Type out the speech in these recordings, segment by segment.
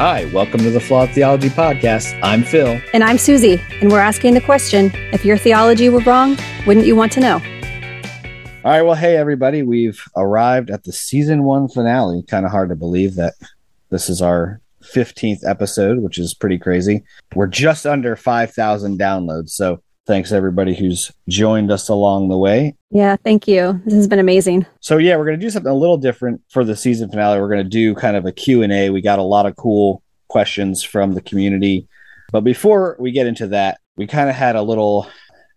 Hi, welcome to the Flawed Theology Podcast. I'm Phil. And I'm Susie, and we're asking the question if your theology were wrong, wouldn't you want to know? All right, well, hey, everybody, we've arrived at the season one finale. Kind of hard to believe that this is our 15th episode, which is pretty crazy. We're just under 5,000 downloads. So thanks everybody who's joined us along the way. Yeah, thank you. This has been amazing. So yeah, we're going to do something a little different for the season finale. We're going to do kind of a Q&A. We got a lot of cool questions from the community. But before we get into that, we kind of had a little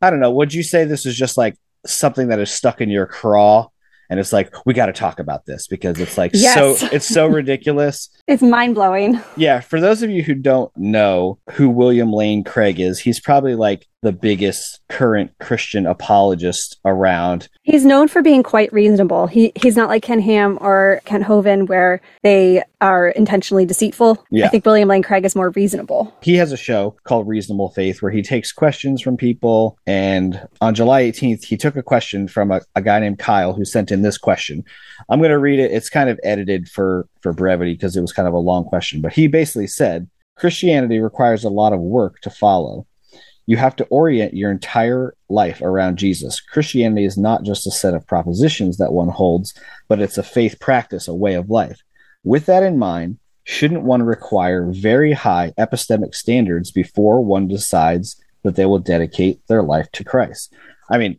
I don't know, would you say this is just like something that is stuck in your craw and it's like we got to talk about this because it's like yes. so it's so ridiculous it's mind-blowing yeah for those of you who don't know who william lane craig is he's probably like the biggest current christian apologist around he's known for being quite reasonable he he's not like ken ham or kent hovind where they are intentionally deceitful yeah. i think william lane craig is more reasonable he has a show called reasonable faith where he takes questions from people and on july 18th he took a question from a, a guy named kyle who sent in this question. I'm going to read it. It's kind of edited for for brevity because it was kind of a long question, but he basically said Christianity requires a lot of work to follow. You have to orient your entire life around Jesus. Christianity is not just a set of propositions that one holds, but it's a faith practice, a way of life. With that in mind, shouldn't one require very high epistemic standards before one decides that they will dedicate their life to Christ? I mean,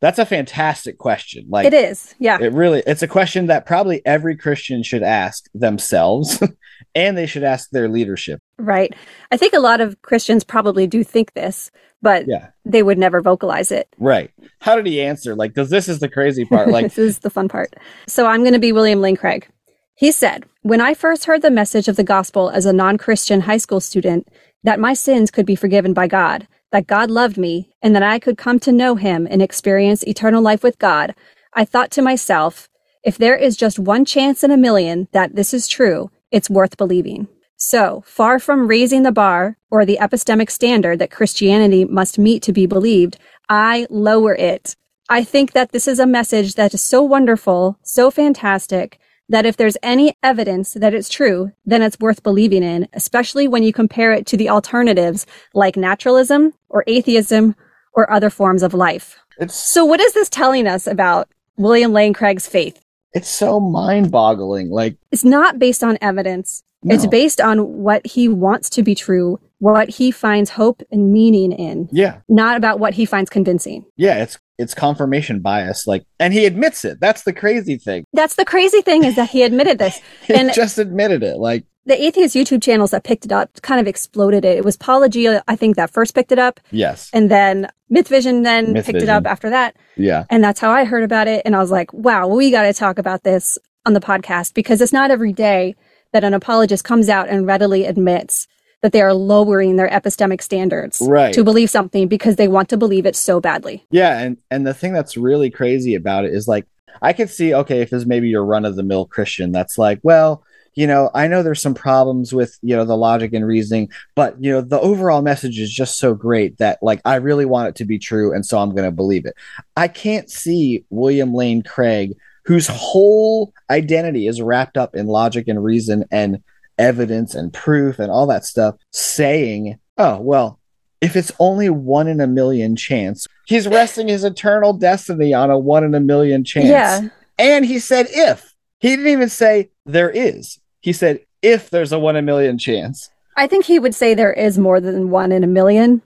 that's a fantastic question. Like it is. Yeah. It really it's a question that probably every Christian should ask themselves and they should ask their leadership. Right. I think a lot of Christians probably do think this, but yeah. they would never vocalize it. Right. How did he answer? Like cuz this is the crazy part. Like this is the fun part. So I'm going to be William Lane Craig. He said, "When I first heard the message of the gospel as a non-Christian high school student that my sins could be forgiven by God, that God loved me and that I could come to know him and experience eternal life with God, I thought to myself, if there is just one chance in a million that this is true, it's worth believing. So, far from raising the bar or the epistemic standard that Christianity must meet to be believed, I lower it. I think that this is a message that is so wonderful, so fantastic, that if there's any evidence that it's true, then it's worth believing in, especially when you compare it to the alternatives like naturalism or atheism or other forms of life. It's, so what is this telling us about William Lane Craig's faith? It's so mind-boggling. Like it's not based on evidence. No. It's based on what he wants to be true, what he finds hope and meaning in. Yeah. Not about what he finds convincing. Yeah, it's it's confirmation bias like and he admits it that's the crazy thing that's the crazy thing is that he admitted this he and just admitted it like the atheist youtube channels that picked it up kind of exploded it. It was paulogia i think that first picked it up. Yes. And then mythvision then Myth picked Vision. it up after that. Yeah. And that's how i heard about it. And i was like wow we got to talk about this on the podcast because it's not every day that an apologist comes out and readily admits that they are lowering their epistemic standards right. to believe something because they want to believe it so badly. Yeah, and and the thing that's really crazy about it is like I could see okay if it's maybe your run of the mill Christian that's like, well, you know, I know there's some problems with, you know, the logic and reasoning, but you know, the overall message is just so great that like I really want it to be true and so I'm going to believe it. I can't see William Lane Craig whose whole identity is wrapped up in logic and reason and evidence and proof and all that stuff saying, oh, well, if it's only one in a million chance, he's resting his eternal destiny on a one in a million chance. Yeah. And he said, if. He didn't even say there is. He said, if there's a one in a million chance. I think he would say there is more than one in a million.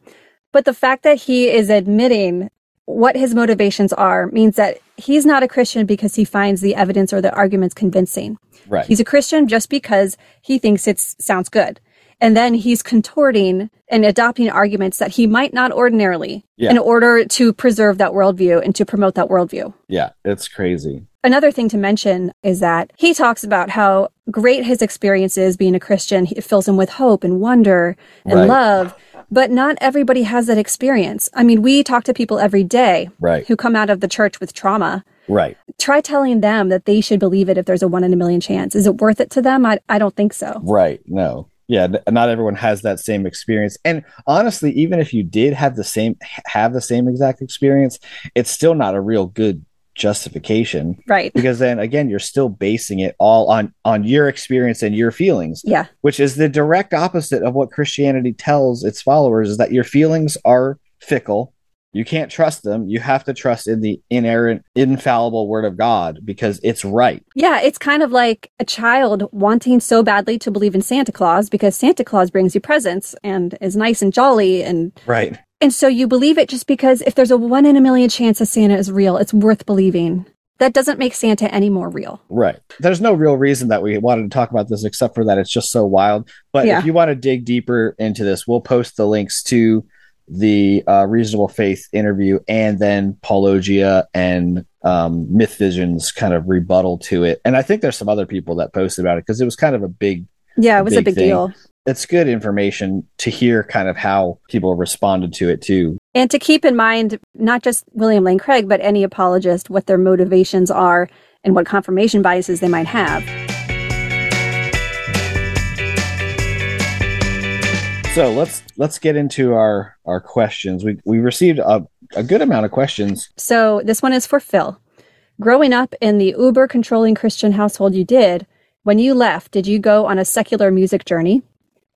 But the fact that he is admitting what his motivations are means that he's not a Christian because he finds the evidence or the arguments convincing. Right. He's a Christian just because he thinks it sounds good. And then he's contorting and adopting arguments that he might not ordinarily yeah. in order to preserve that worldview and to promote that worldview. Yeah, it's crazy. Another thing to mention is that he talks about how great his experience is being a Christian. It fills him with hope and wonder and right. love but not everybody has that experience. I mean, we talk to people every day right. who come out of the church with trauma. Right. Try telling them that they should believe it if there's a one in a million chance. Is it worth it to them? I, I don't think so. Right. No. Yeah, not everyone has that same experience. And honestly, even if you did have the same have the same exact experience, it's still not a real good justification Right. because then again you're still basing it all on on your experience and your feelings Yeah. which is the direct opposite of what christianity tells its followers is that your feelings are fickle you can't trust them you have to trust in the inerrant infallible word of god because it's right Yeah, it's kind of like a child wanting so badly to believe in Santa Claus because Santa Claus brings you presents and is nice and jolly and right and so you believe it just because if there's a one in a million chance that Santa is real, it's worth believing. That doesn't make Santa any more real. right there's no real reason that we wanted to talk about this except for that it's just so wild but Yeah. if you want to dig deeper into this we'll post the links to the uh, reasonable faith interview and then paulogia and um, myth vision's kind of rebuttal to it and i think there's some other people that posted about it because it was kind of a big Yeah, it was a Big big thing. deal. it's good information to hear kind of how people responded to it too And to keep in mind, not just William Lane Craig, but any apologist, what their motivations are and what confirmation biases they might have. So let's let's get into our our questions we we received a, a good amount of questions So this one is for Phil. Growing up in the uber controlling Christian household you did, when you left, did you go on a secular music journey?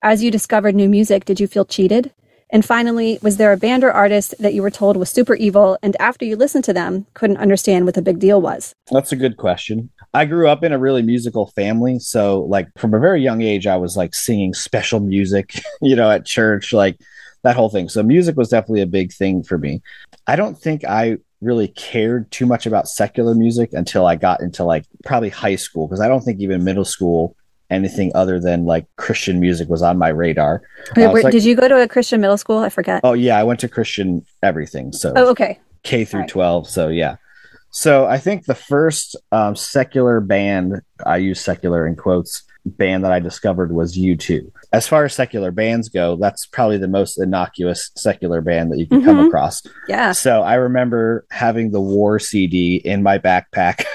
As you discovered new music, did you feel cheated? And finally, was there a band or artist that you were told was super evil and after you listened to them, couldn't understand what the big deal was? That's a good question. I grew up in a really musical family. So, like, from a very young age, I was like singing special music, you know, at church, like that whole thing. So, music was definitely a big thing for me. I don't think I really cared too much about secular music until I got into like probably high school, because I don't think even middle school anything other than like Christian music was on my radar. Wait, like- did you go to a Christian middle school? I forget. Oh, yeah, I went to Christian everything. So, Oh, okay. K through Right. 12. So yeah. So I think the first um, secular band, I use secular in quotes, band that I discovered was U2. As far as secular bands go, that's probably the most innocuous secular band that you can come Mhm. across. Yeah. So I remember having the War CD in my backpack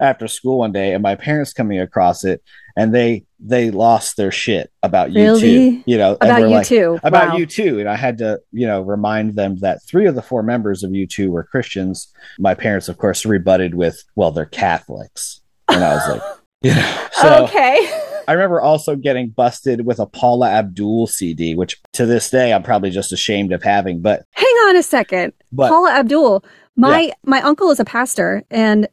after school one day, and my parents coming across it, and they they lost their shit about you Really? too. You know, About you like, too. about Wow. U2 and i had to you know remind them that three of the four members of U2 were christians my parents of course rebutted with well they're catholics and i was like yeah so okay. i remember also getting busted with a paula abdul cd which to this day i'm probably just ashamed of having but Hang on a second. but Paula Abdul. My my uncle is a pastor and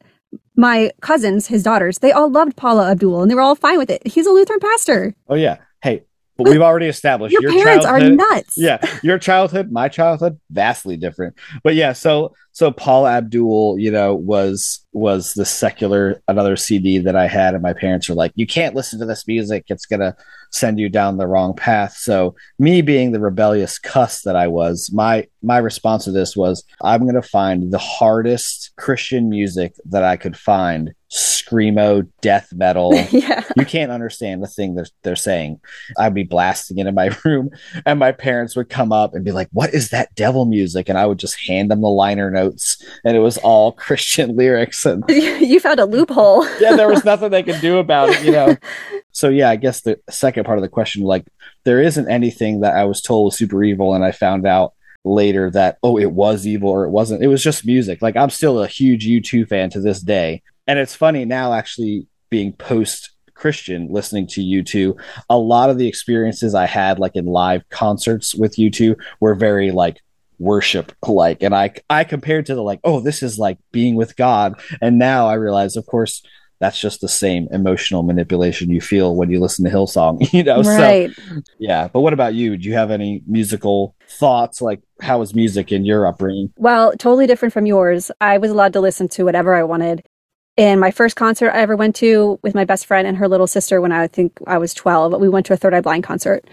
my cousins, his daughters, they all loved Paula Abdul and they were all fine with it. He's a Lutheran pastor. oh yeah hey but we've already established Your, parents are nuts. yeah your childhood my childhood vastly different but yeah so so paul abdul you know was was the secular another cd that i had and my parents were like you can't listen to this music it's gonna send you down the wrong path so me being the rebellious cuss that i was my my response to this was i'm gonna find the hardest christian music that i could find screamo death metal yeah. you can't understand the thing that they're saying. I'd be blasting it in my room, and my parents would come up and be like, What is that devil music? And I would just hand them the liner notes, and it was all Christian lyrics. And you found a loophole. yeah, there was nothing they could do about it, you know. So, yeah, I guess the second part of the question, like, there isn't anything that I was told was super evil, and I found out later that, oh, it was evil or it wasn't. It was just music. Like, I'm still a huge U2 fan to this day. And it's funny now, actually, being post Christian listening to U2, a lot of the experiences I had, like in live concerts with U2, were very like worship like. And I, I compared to the like, oh, this is like being with God. And now I realize, of course, that's just the same emotional manipulation you feel when you listen to Hillsong, you know? right. So, yeah. But what about you? Do you have any musical thoughts? Like, how was music in your upbringing? Well, totally different from yours. I was allowed to listen to whatever I wanted. And my first concert I ever went to with my best friend and her little sister when I think I was 12, we went to a Third Eye Blind concert.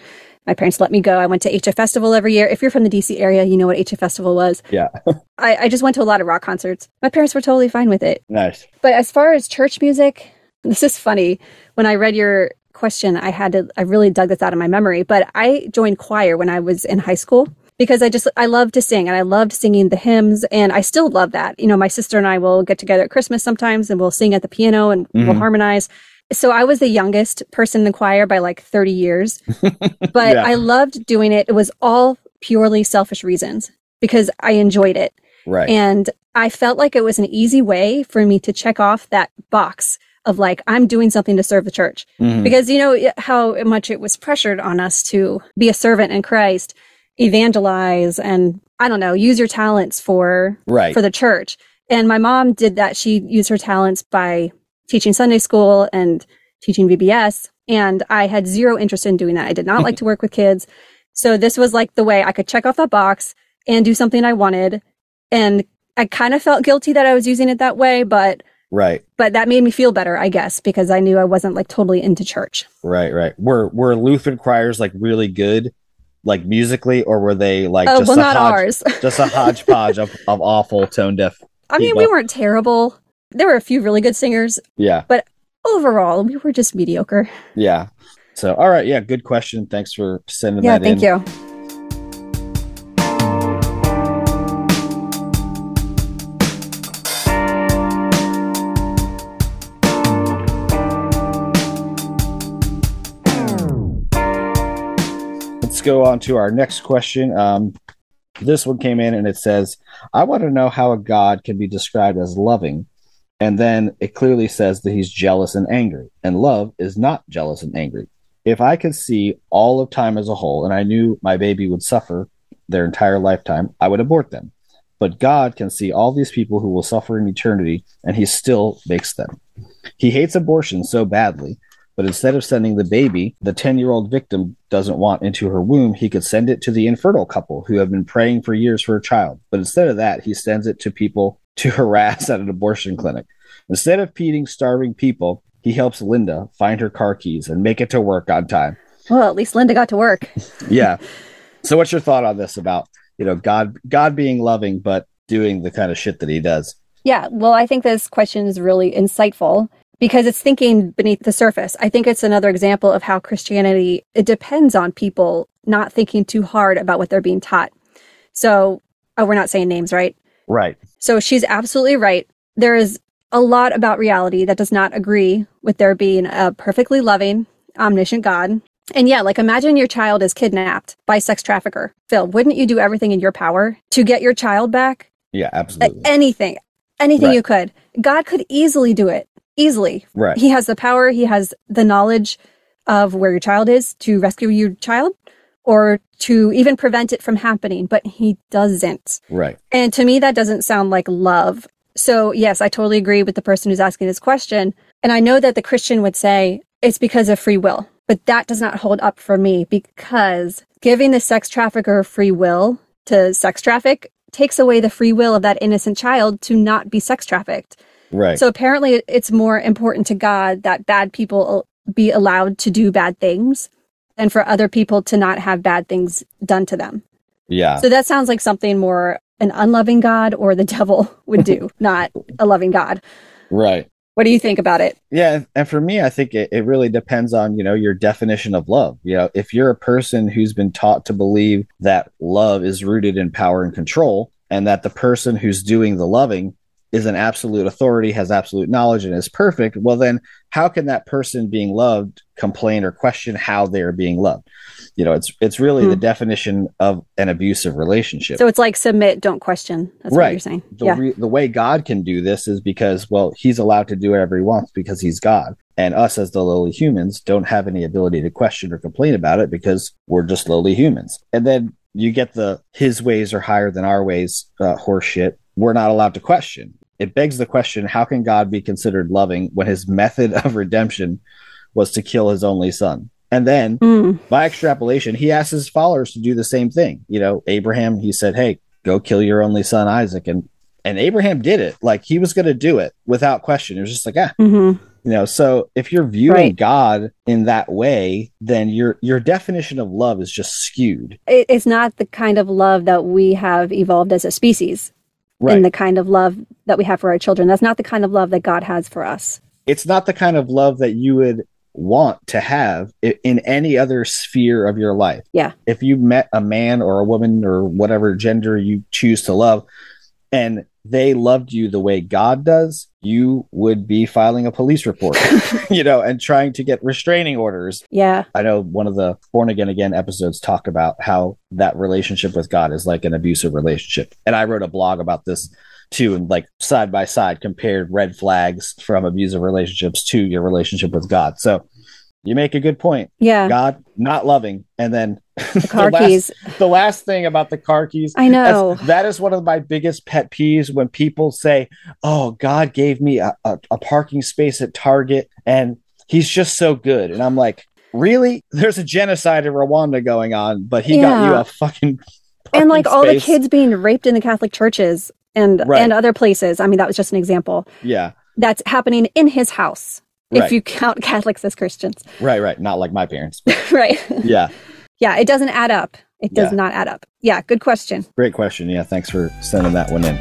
My parents let me go. I went to HF Festival every year. If you're from the DC area, you know what HF Festival was. Yeah. I, I just went to a lot of rock concerts. My parents were totally fine with it. Nice. But as far as church music, this is funny. When I read your question, I had to, I really dug this out of my memory. But I joined choir when I was in high school because I just, I loved to sing and I loved singing the hymns and I still love that. You know, my sister and I will get together at Christmas sometimes and we'll sing at the piano and we'll Mhm. harmonize. So I was the youngest person in the choir by like 30 years, but Yeah. I loved doing it. It was all purely selfish reasons because I enjoyed it. Right. And I felt like it was an easy way for me to check off that box of like, I'm doing something to serve the church. Mhm. Because you know how much it was pressured on us to be a servant in Christ, evangelize, and I don't know, use your talents for right. for the church. And my mom did that. She used her talents by teaching Sunday school and teaching VBS. And I had zero interest in doing that. I did not like to work with kids. So this was like the way I could check off that box and do something I wanted. And I kind of felt guilty that I was using it that way, but right. but that made me feel better, I guess, because I knew I wasn't like totally into church. Right. Right. Were were Lutheran choirs like really good, like musically, or were they like Oh, just well, a not hodge- ours. just a hodgepodge of, of awful tone deaf? I mean, we weren't terrible. There were a few really good singers. Yeah. But overall, we were just mediocre. Yeah. So all right. Yeah. Good question. Thanks for sending Yeah, that thank in. you. Let's go on to our next question. Um, this one came in and it says, I want to know how a God can be described as loving. And then it clearly says that he's jealous and angry. And love is not jealous and angry. If I could see all of time as a whole and I knew my baby would suffer their entire lifetime, I would abort them. But God can see all these people who will suffer in eternity and he still makes them. He hates abortion so badly but instead of sending the baby the 10 year old victim doesn't want into her womb, he could send it to the infertile couple who have been praying for years for a child. But instead of that, he sends it to people to harass at an abortion clinic. Instead of feeding starving people, he helps Linda find her car keys and make it to work on time. Well, at least Linda got to work. Yeah. so what's your thought on this about, you know, God God being loving but doing the kind of shit that he does? Yeah, well, I think this question is really insightful because it's thinking beneath the surface. I think it's another example of how Christianity it depends on people not thinking too hard about what they're being taught. So, oh, we're not saying names, right? Right. So she's absolutely right. There is a lot about reality that does not agree with there being a perfectly loving, omniscient God. And yeah, like imagine your child is kidnapped by sex trafficker. Phil, wouldn't you do everything in your power to get your child back? Yeah, absolutely. anything, anything Right. you could. God could easily do it. Easily. Right. He has the power, he has the knowledge of where your child is to rescue your child or to even prevent it from happening, but he doesn't. Right. And to me, that doesn't sound like love. So, yes, I totally agree with the person who's asking this question. And I know that the Christian would say it's because of free will, but that does not hold up for me because giving the sex trafficker free will to sex traffic takes away the free will of that innocent child to not be sex trafficked. Right. So apparently it's more important to God that bad people be allowed to do bad things than for other people to not have bad things done to them. yeah. So that sounds like something more an unloving God or the devil would do, not a loving God. right. What do you think about it? Yeah, and for me, I think it, it really depends on you know your definition of love. You know, if you're a person who's been taught to believe that love is rooted in power and control, and that the person who's doing the loving is an absolute authority, has absolute knowledge, and is perfect, well, then how can that person being loved complain or question how they are being loved? You know, it's it's really the Hmm. definition of an abusive relationship. So it's like submit, don't question. That's what Right. you're saying. the, yeah. re- the way God can do this is because, well, he's allowed to do whatever he wants because he's God. And us as the lowly humans don't have any ability to question or complain about it because we're just lowly humans. And then you get the his ways are higher than our ways uh, horse shit. We're not allowed to question. It begs the question how can God be considered loving when his method of redemption was to kill his only son? And then Mm, by extrapolation, he asked his followers to do the same thing. You know, Abraham, he said, "Hey, go kill your only son Isaac," and and Abraham did it. Like he was going to do it without question. It was just like, ah, mhm. you know. So if you're viewing Right. God in that way, then your your definition of love is just skewed, it's not the kind of love that we have evolved as a species right? and the kind of love that we have for our children. That's not the kind of love that God has for us. it's not the kind of love that you would want to have in any other sphere of your life. Yeah. If you met a man or a woman or whatever gender you choose to love and they loved you the way God does, you would be filing a police report, you know, and trying to get restraining orders. Yeah. I know one of the Born Again Again episodes talk about how that relationship with God is like an abusive relationship. And I wrote a blog about this too, and like side by side compared red flags from abusive relationships to your relationship with God. So you make a good point. Yeah. God not loving, and then The car last- keys. the last thing about the car keys I know. that's- one of my biggest pet peeves when people say, "Oh, God gave me a, a, a parking space at Target, and He's just so good." And I'm like, "Really? There's a genocide in Rwanda going on, but He got you a fucking and like parking all the kids being raped in the Catholic churches and Right. and other places. I mean, that was just an example. Yeah, That's happening in his house. Right. If you count Catholics as Christians. right, right. Not like my parents. right. yeah, Yeah, it doesn't add up. It does Yeah. not add up. Yeah, good question. great question. Yeah, thanks for sending that one in.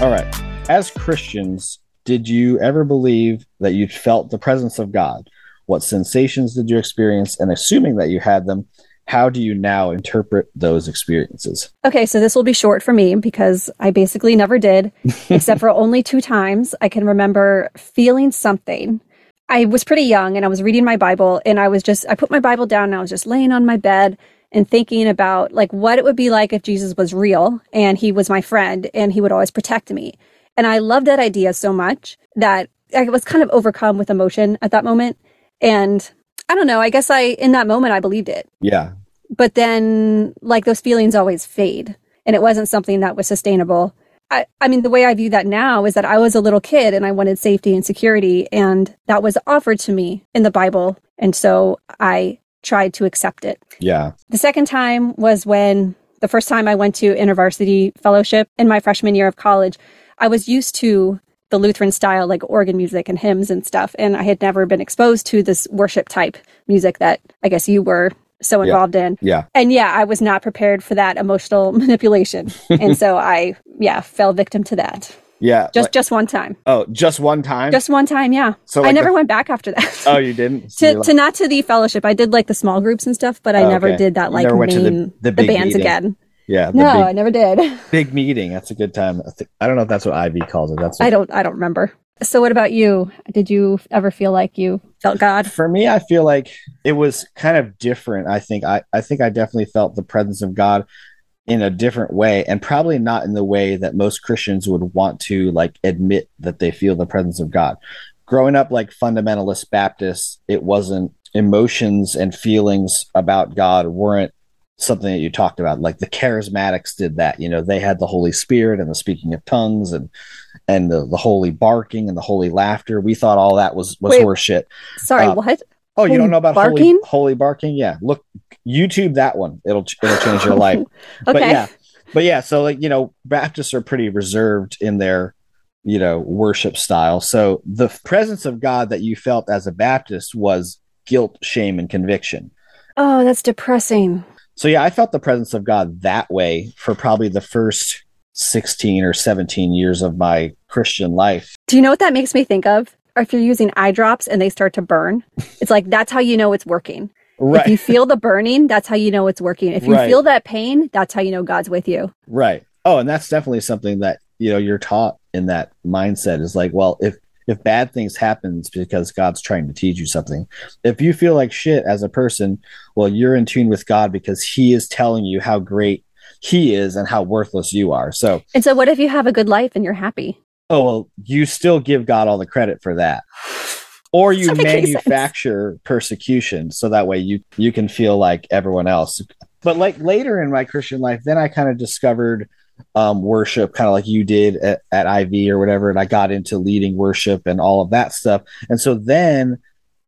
All right. As Christians, did you ever believe that you felt the presence of God? What sensations did you experience? And assuming that you had them, how do you now interpret those experiences? Okay, so this will be short for me because I basically never did, except for only two times. I can remember feeling something. I was pretty young and I was reading my Bible and I was just, I put my Bible down and I was just laying on my bed and thinking about like what it would be like if Jesus was real and he was my friend and he would always protect me. And I loved that idea so much that I was kind of overcome with emotion at that moment. And I don't know, I guess I, in that moment, I believed it Yeah. but then like those feelings always fade and it wasn't something that was sustainable I, I mean the way i view that now is that i was a little kid and i wanted safety and security and that was offered to me in the bible and so i tried to accept it Yeah. the second time was when the first time i went to intervarsity fellowship in my freshman year of college i was used to the lutheran style like organ music and hymns and stuff and i had never been exposed to this worship type music that i guess you were so Yeah. involved in Yeah. and yeah, I was not prepared for that emotional manipulation. and so I, yeah, fell victim to that. Yeah. Just Like- just one time. oh, just one time. Just one time, yeah. So, I never the- went back after that. oh, you didn't. So to, you're to not to the fellowship. I did like the small groups and stuff, but I Oh, never okay. did that like to the- main the the, bands meeting. again. Yeah. No, big, I never did. big meeting. That's a good time. I, I don't know if that's what IV calls it. That's I don't I don't remember. So what about you? Did you ever feel like you felt God? for me i feel like it was kind of different i think i i think i definitely felt the presence of god in a different way and probably not in the way that most christians would want to like admit that they feel the presence of god growing up like fundamentalist baptists it wasn't emotions and feelings about god weren't something that you talked about like the charismatics did that you know they had the holy spirit and the speaking of tongues and and the, the holy barking and the holy laughter we thought all that was was Wait. horse shit Sorry, Uh, what? Oh, you don't know about holy barking? holy barking? Yeah, look, YouTube that one. It'll it'll change your life. okay. But yeah, but yeah. So like you know, Baptists are pretty reserved in their you know worship style. So the presence of God that you felt as a Baptist was guilt, shame, and conviction. Oh, that's depressing. So yeah, I felt the presence of God that way for probably the first sixteen or seventeen years of my Christian life. Do you know what that makes me think of? Or if you're using eye drops and they start to burn, it's like that's how you know it's working. Right. If you feel the burning, that's how you know it's working. If you Right. feel that pain, that's how you know God's with you. Right. Oh, and that's definitely something that you know you're taught in that mindset is like, well, if if bad things happen, it's because God's trying to teach you something. If you feel like shit as a person, well, you're in tune with God because He is telling you how great He is and how worthless you are. So, And so, what if you have a good life and you're happy? oh well, you still give God all the credit for that. Or you Doesn't make any sense. manufacture persecution so that way you you can feel like everyone else. But like later in my Christian life, then I kind of discovered um, worship, kind of like you did at, at IV or whatever, and I got into leading worship and all of that stuff. And so then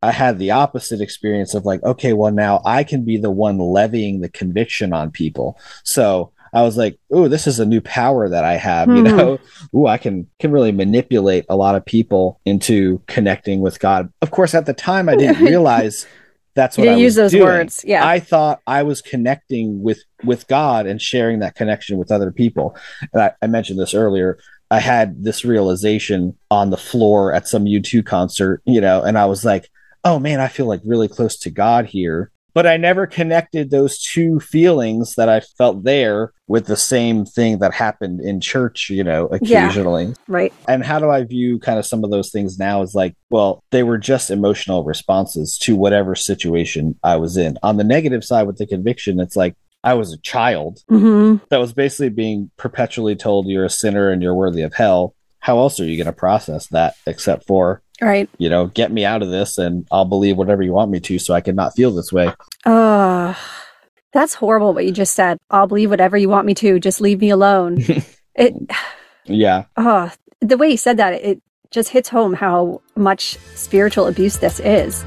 I had the opposite experience of like, okay, well now I can be the one levying the conviction on people. So I was like, oh, this is a new power that I have, you Hmm. know. Ooh, I can can really manipulate a lot of people into connecting with God. Of course, at the time I didn't realize that's what I use those doing. words. Yeah. I thought I was connecting with with God and sharing that connection with other people. And I, I mentioned this earlier. I had this realization on the floor at some U2 concert, you know, and I was like, oh man, I feel like really close to God here. But I never connected those two feelings that I felt there with the same thing that happened in church, you know, occasionally. Yeah, right. And how do I view kind of some of those things now is like, well, they were just emotional responses to whatever situation I was in. On the negative side with the conviction, it's like, I was a child Mm-hmm. that was basically being perpetually told you're a sinner and you're worthy of hell. How else are you going to process that except for, Right. you know, get me out of this and I'll believe whatever you want me to so I can not feel this way? Uh, that's horrible what you just said. I'll believe whatever you want me to. Just leave me alone. it, Yeah. oh, the way you said that, it just hits home how much spiritual abuse this is.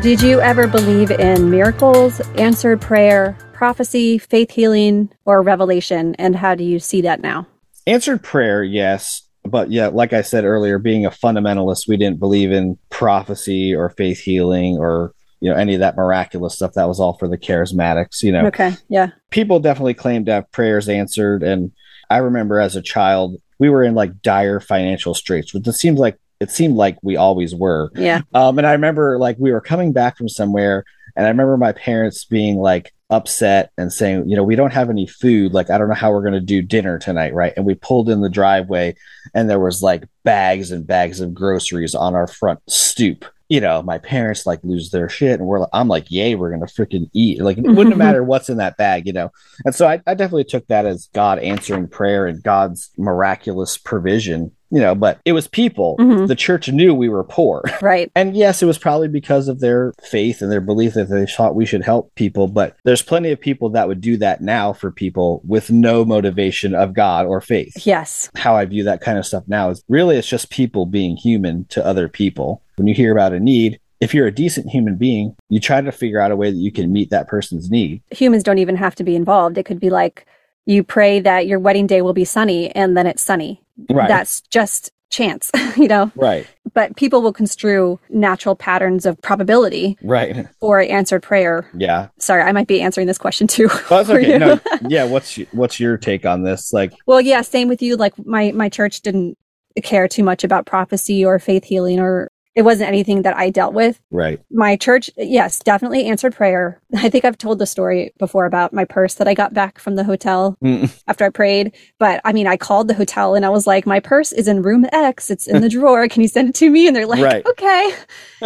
Did you ever believe in miracles, answered prayer, prophecy, faith healing, or revelation? And how do you see that now? Answered prayer, yes. But yeah, like I said earlier, being a fundamentalist, we didn't believe in prophecy or faith healing or you know any of that miraculous stuff. That was all for the charismatics. You know, Okay. Yeah. people definitely claim to have prayers answered, and I remember as a child, we were in like dire financial straits, which it seems like it seemed like we always were. Yeah. Um, and I remember like we were coming back from somewhere, and I remember my parents being like upset and saying, you know, we don't have any food. Like, I don't know how we're going to do dinner tonight. Right. And we pulled in the driveway, and there was like bags and bags of groceries on our front stoop. You know, my parents like lose their shit, and we're like, I'm like, yay, we're gonna freaking eat. Like, it wouldn't matter what's in that bag, you know. And so I, I definitely took that as God answering prayer and God's miraculous provision, you know. But it was people. Mhm. The church knew we were poor. Right. And yes, it was probably because of their faith and their belief that they thought we should help people. But there's plenty of people that would do that now for people with no motivation of God or faith. Yes. How I view that kind of stuff now is really it's just people being human to other people. When you hear about a need, if you're a decent human being, you try to figure out a way that you can meet that person's need. Humans don't even have to be involved. It could be like you pray that your wedding day will be sunny and then it's sunny. Right. That's just chance, you know? right. But people will construe natural patterns of probability Right. or answered prayer. Yeah. Sorry, I might be answering this question too. Well, that's okay. No, yeah. What's what's your take on this? Like, Well, yeah, same with you. Like my my church didn't care too much about prophecy or faith healing or it wasn't anything that I dealt with. right. My church, yes, definitely answered prayer. I think I've told the story before about my purse that I got back from the hotel Mm, after I prayed. But I mean, I called the hotel and I was like, my purse is in room X. It's in the drawer. Can you send it to me? And they're like, Right. okay.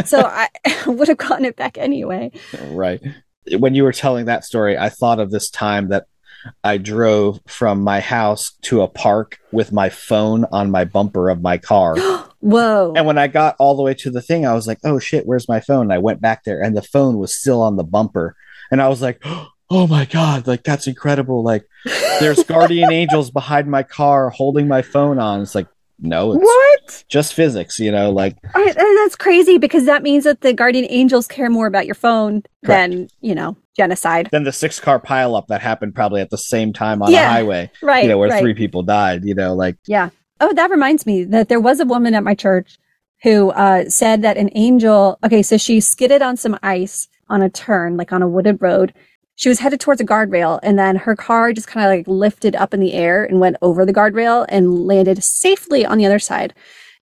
So I would have gotten it back anyway. Right. When you were telling that story, I thought of this time that I drove from my house to a park with my phone on my bumper of my car. Whoa. And when I got all the way to the thing, I was like, oh shit, where's my phone? And I went back there and the phone was still on the bumper. And I was like, oh my God, like that's incredible. Like there's guardian angels behind my car holding my phone on. It's like, no, it's what? just physics, you know, like, I, and that's crazy because that means that the guardian angels care more about your phone than, you know, genocide. Than the six car pileup that happened probably at the same time on Yeah. a highway, Right. you know, where right. three people died, you know, like, Yeah. Oh, that reminds me that there was a woman at my church who uh, said that an angel, okay, so she skidded on some ice on a turn, like on a wooded road. She was headed towards a guardrail and then her car just kind of like lifted up in the air and went over the guardrail and landed safely on the other side.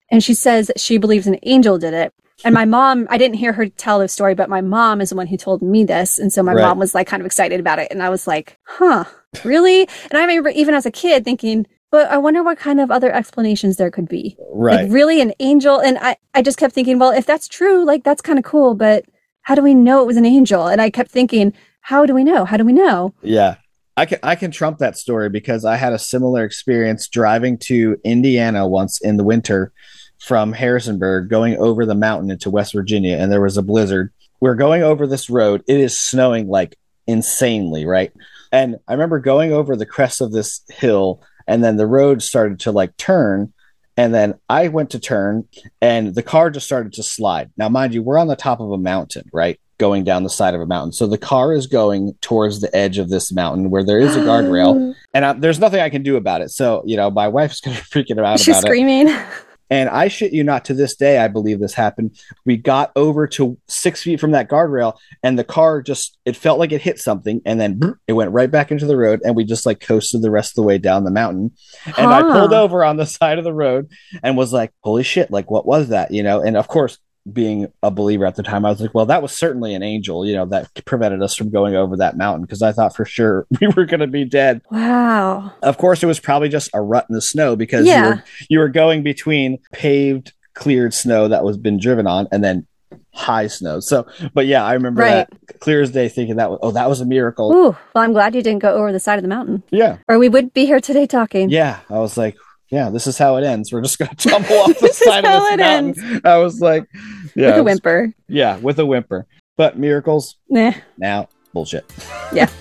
And she says she believes an angel did it. And my mom, I didn't hear her tell the story, but my mom is the one who told me this. And so my Right. mom was like kind of excited about it. And I was like, huh, really? And I remember even as a kid thinking, but I wonder what kind of other explanations there could be. right. Like really an angel. And I, I just kept thinking, well, if that's true, like that's kind of cool, but how do we know it was an angel? And I kept thinking, how do we know? How do we know? Yeah. I can I can trump that story because I had a similar experience driving to Indiana once in the winter from Harrisonburg going over the mountain into West Virginia and there was a blizzard. We're going over this road. It is snowing like insanely, right? And I remember going over the crest of this hill and then the road started to like turn and then I went to turn and the car just started to slide. Now mind you, we're on the top of a mountain, right? Going down the side of a mountain. So the car is going towards the edge of this mountain where there is a guardrail and I, there's nothing I can do about it. So, you know, my wife's going to be freaking out She's about it. screaming. And I shit you not, to this day, I believe this happened. We got over to six feet from that guardrail, and the car just, it felt like it hit something, and then hmm. it went right back into the road, and we just like coasted the rest of the way down the mountain. And I pulled over on the side of the road and was like, holy shit, like, what was that? You know, and of course, being a believer at the time, I was like, well, that was certainly an angel, you know, that prevented us from going over that mountain because I thought for sure we were going to be dead. Wow. Of course, it was probably just a rut in the snow because Yeah. you, were, you were going between paved, cleared snow that was been driven on and then high snow. So, but yeah, I remember Right. that clear as day thinking that was, oh, that was a miracle. Ooh. Well, I'm glad you didn't go over the side of the mountain, Yeah. or we would be here today talking. Yeah. I was like, yeah, this is how it ends. We're just going to tumble off the side of this mountain. I was like, yeah, With it a was- whimper. Yeah, with a whimper. But miracles, Nah. now bullshit. Yeah.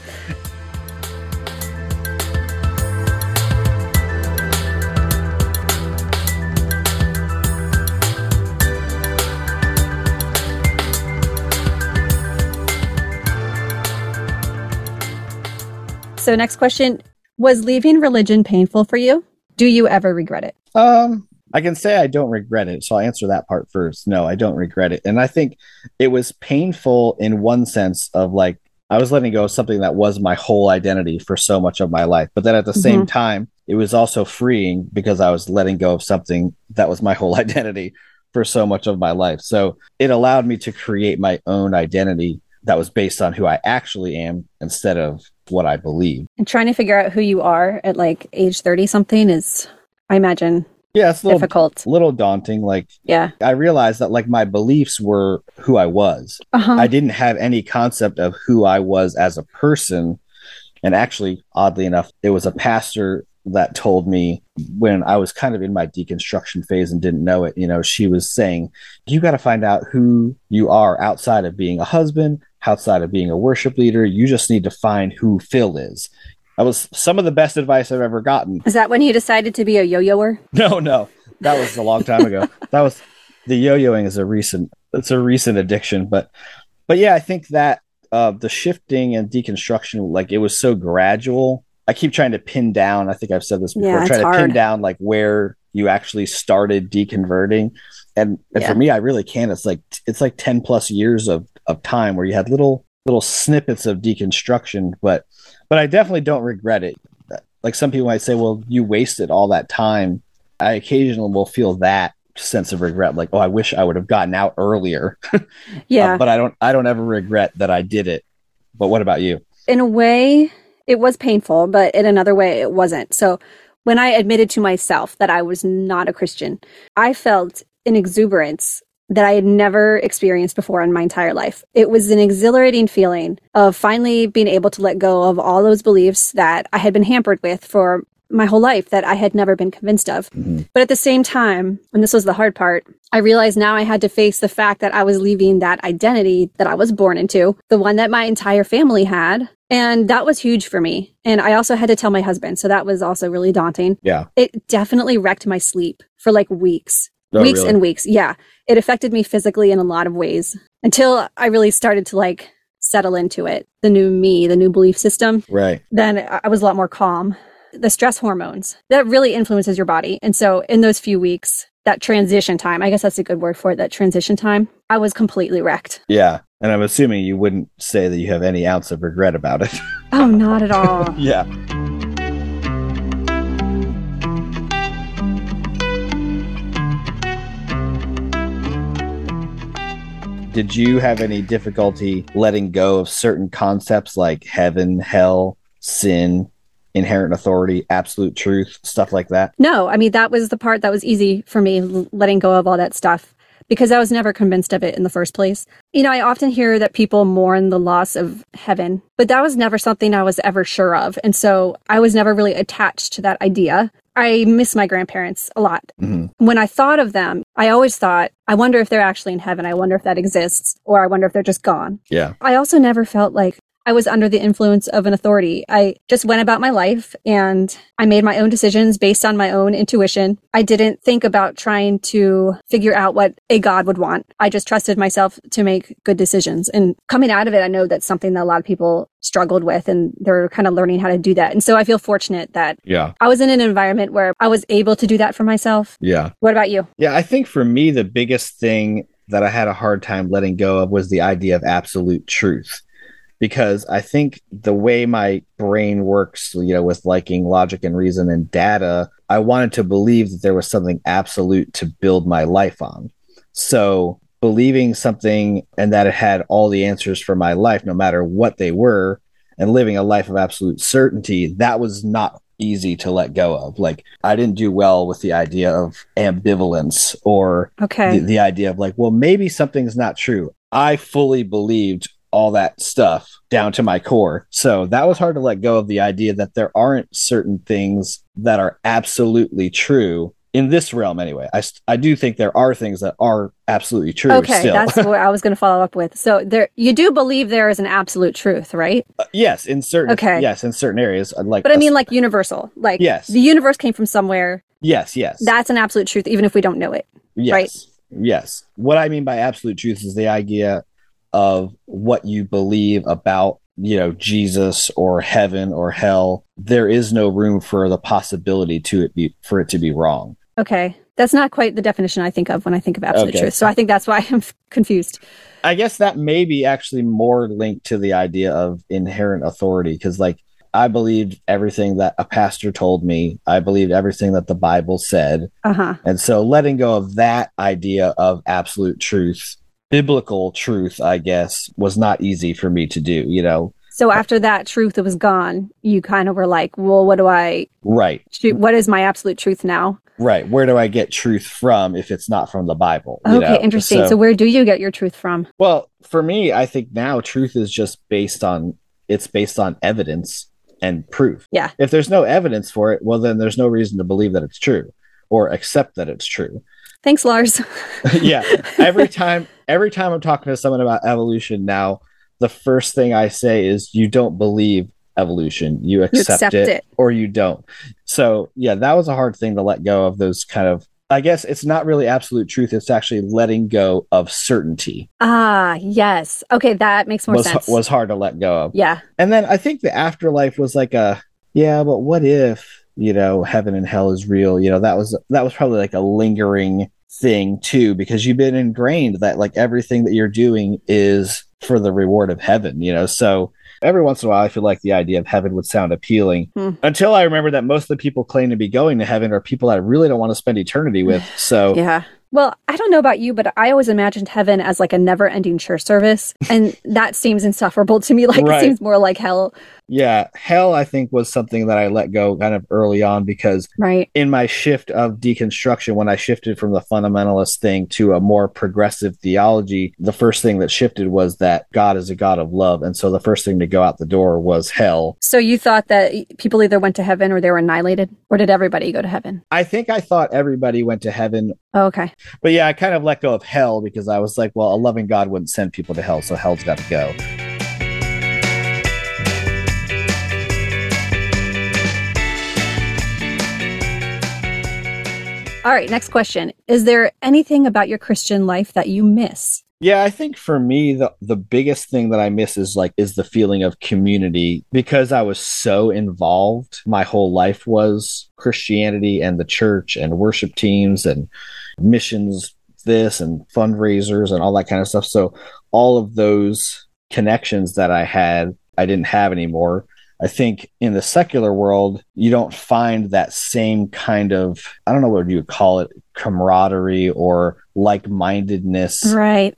So, next question Was leaving religion painful for you? Do you ever regret it? Um, I can say I don't regret it, so I'll answer that part first. No, I don't regret it, and I think it was painful in one sense of like I was letting go of something that was my whole identity for so much of my life, but then at the same time, it was also freeing because I was letting go of something that was my whole identity for so much of my life. So it allowed me to create my own identity that was based on who I actually am instead of what I believe. And trying to figure out who you are at like age 30 something is, I imagine, Yeah, it's a little, difficult. little daunting. Like Yeah. I realized that like my beliefs were who I was. Uh-huh. I didn't have any concept of who I was as a person. And actually, oddly enough, it was a pastor that told me when I was kind of in my deconstruction phase and didn't know it. You know, she was saying, You got to find out who you are outside of being a husband, outside of being a worship leader. You just need to find who Phil is. That was some of the best advice I've ever gotten. Is that when you decided to be a yo-yoer? No, no, that was a long time ago. that was the yo-yoing is a recent. It's a recent addiction, but but yeah, I think that uh, the shifting and deconstruction, like it was so gradual. I keep trying to pin down. I think I've said this before. Yeah, trying to pin down like where you actually started deconverting, and and Yeah. for me, I really can't. It's like it's like ten plus years of of time where you had little little snippets of deconstruction, but but I definitely don't regret it. Like some people might say, well, you wasted all that time. I occasionally will feel that sense of regret, like, oh, I wish I would have gotten out earlier. Yeah. Uh, but I don't. I don't ever regret that I did it. But what about you? in a way, it was painful, but in another way, it wasn't. So when I admitted to myself that I was not a Christian, I felt an exuberance that I had never experienced before in my entire life. It was an exhilarating feeling of finally being able to let go of all those beliefs that I had been hampered with for my whole life that I had never been convinced of. Mhm. But at the same time, and this was the hard part, I realized now I had to face the fact that I was leaving that identity that I was born into, the one that my entire family had. And that was huge for me. And I also had to tell my husband. So that was also really daunting. Yeah. It definitely wrecked my sleep for like weeks, Oh, weeks really? and weeks. Yeah. It affected me physically in a lot of ways until I really started to like settle into it, the new me, the new belief system Right. then I was a lot more calm. The stress hormones that really influences your body. And so in those few weeks, that transition time, I guess that's a good word for it, that transition time, I was completely wrecked. Yeah. And I'm assuming you wouldn't say that you have any ounce of regret about it. Oh, not at all. yeah. Did you have any difficulty letting go of certain concepts like heaven, hell, sin, inherent authority, absolute truth, stuff like that? no, I mean, that was the part that was easy for me, letting go of all that stuff because I was never convinced of it in the first place. You know, I often hear that people mourn the loss of heaven, but that was never something I was ever sure of. And so I was never really attached to that idea. I miss my grandparents a lot. Mhm. when I thought of them, I always thought, I wonder if they're actually in heaven. I wonder if that exists, or I wonder if they're just gone. Yeah. I also never felt like I was under the influence of an authority. I just went about my life and I made my own decisions based on my own intuition. I didn't think about trying to figure out what a God would want. I just trusted myself to make good decisions. And coming out of it, I know that's something that a lot of people struggled with and they're kind of learning how to do that. And so I feel fortunate that Yeah. I was in an environment where I was able to do that for myself. Yeah. What about you? Yeah. I think for me, the biggest thing that I had a hard time letting go of was the idea of absolute truth. Because I think the way my brain works, you know, with liking logic and reason and data, I wanted to believe that there was something absolute to build my life on. So believing something and that it had all the answers for my life, no matter what they were, and living a life of absolute certainty, that was not easy to let go of. Like I didn't do well with the idea of ambivalence or Okay. the, the idea of like, well, maybe something's not true. I fully believed all that stuff down to my core. So that was hard to let go of the idea that there aren't certain things that are absolutely true in this realm anyway. I, I do think there are things that are absolutely true Okay, still. that's what I was going to follow up with. So there, you do believe there is an absolute truth, right? Uh, yes, in certain Okay. yes, in certain areas like But I mean, like universal. Like, Yes. the universe came from somewhere. yes, yes. That's an absolute truth, even if we don't know it. Yes. right? Yes. What I mean by absolute truth is the idea of what you believe about, you know, Jesus or heaven or hell. There is no room for the possibility to it be for it to be wrong. Okay, that's not quite the definition I think of when I think of absolute Okay. truth. So I think that's why I'm confused. I guess that may be actually more linked to the idea of inherent authority because, like, I believed everything that a pastor told me. I believed everything that the Bible said. Uh huh. And so letting go of that idea of absolute truth, biblical truth, I guess, was not easy for me to do, you know? So after that truth was gone, you kind of were like, well, what do I? Right, What is my absolute truth now? right. Where do I get truth from if it's not from the Bible? you Okay, know? interesting. So, where do you get your truth from? well, for me, I think now truth is just based on it's based on evidence and proof. Yeah. If there's no evidence for it, well, then there's no reason to believe that it's true or accept that it's true. Thanks, Lars. yeah every time every time i'm talking to someone about evolution now the first thing i say is you don't believe evolution you accept, accept it, it. or you don't so yeah that was a hard thing to let go of those kind of i guess it's not really absolute truth it's actually letting go of certainty ah, yes. Okay, that makes more was sense. was hard to let go of yeah. and then i think the afterlife was like a yeah but what if you know heaven and hell is real you know that was that was probably like a lingering thing too because you've been ingrained that like everything that you're doing is for the reward of heaven you know so every once in a while i feel like the idea of heaven would sound appealing Hmm. until i remember that most of the people claim to be going to heaven are people that i really don't want to spend eternity with so Yeah. Well, I don't know about you, but I always imagined heaven as like a never ending church service. And that seems insufferable to me. Like Right. it seems more like hell. Yeah hell i think was something that i let go kind of early on because Right. in my shift of deconstruction, when I shifted from the fundamentalist thing to a more progressive theology, the first thing that shifted was that God is a God of love. And so the first thing to go out the door was hell. So you thought that people either went to heaven or they were annihilated? Or did everybody go to heaven? I think I thought everybody went to heaven. Oh, okay. But yeah, I kind of let go of hell because I was like, well, a loving God wouldn't send people to hell, so hell's got to go. All right. Next question. Is there anything about your Christian life that you miss? Yeah, I think for me the the biggest thing that I miss is like is the feeling of community because I was so involved. My whole life was Christianity and the church and worship teams and missions this and fundraisers and all that kind of stuff. So all of those connections that I had, I didn't have anymore. I think in the secular world, you don't find that same kind of, I don't know what you would call it, camaraderie or like mindedness Right.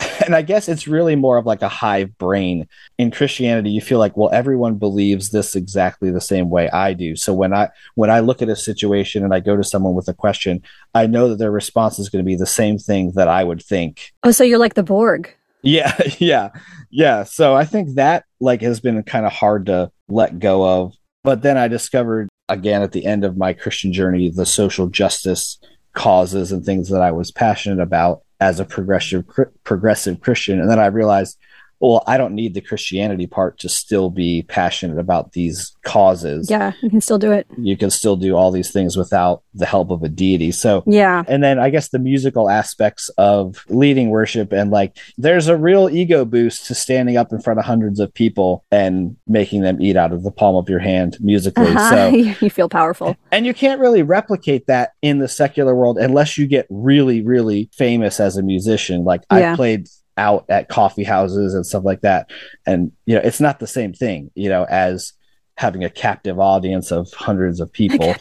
and I guess it's really more of like a hive brain. In Christianity, you feel like, well, everyone believes this exactly the same way I do. So when I when I look at a situation and I go to someone with a question, I know that their response is going to be the same thing that I would think. Oh, so you're like the Borg. Yeah, yeah, yeah. So I think that like has been kind of hard to let go of. But then I discovered again at the end of my Christian journey the social justice causes and things that I was passionate about as a progressive progressive Christian, and then I realized well, I don't need the Christianity part to still be passionate about these causes. Yeah, you can still do it. You can still do all these things without the help of a deity. So, Yeah. and then I guess the musical aspects of leading worship and like there's a real ego boost to standing up in front of hundreds of people and making them eat out of the palm of your hand musically. Uh-huh. So, you feel powerful. and you can't really replicate that in the secular world unless you get really, really famous as a musician. Like Yeah. I played out at coffee houses and stuff like that. And, you know, it's not the same thing, you know, as having a captive audience of hundreds of people.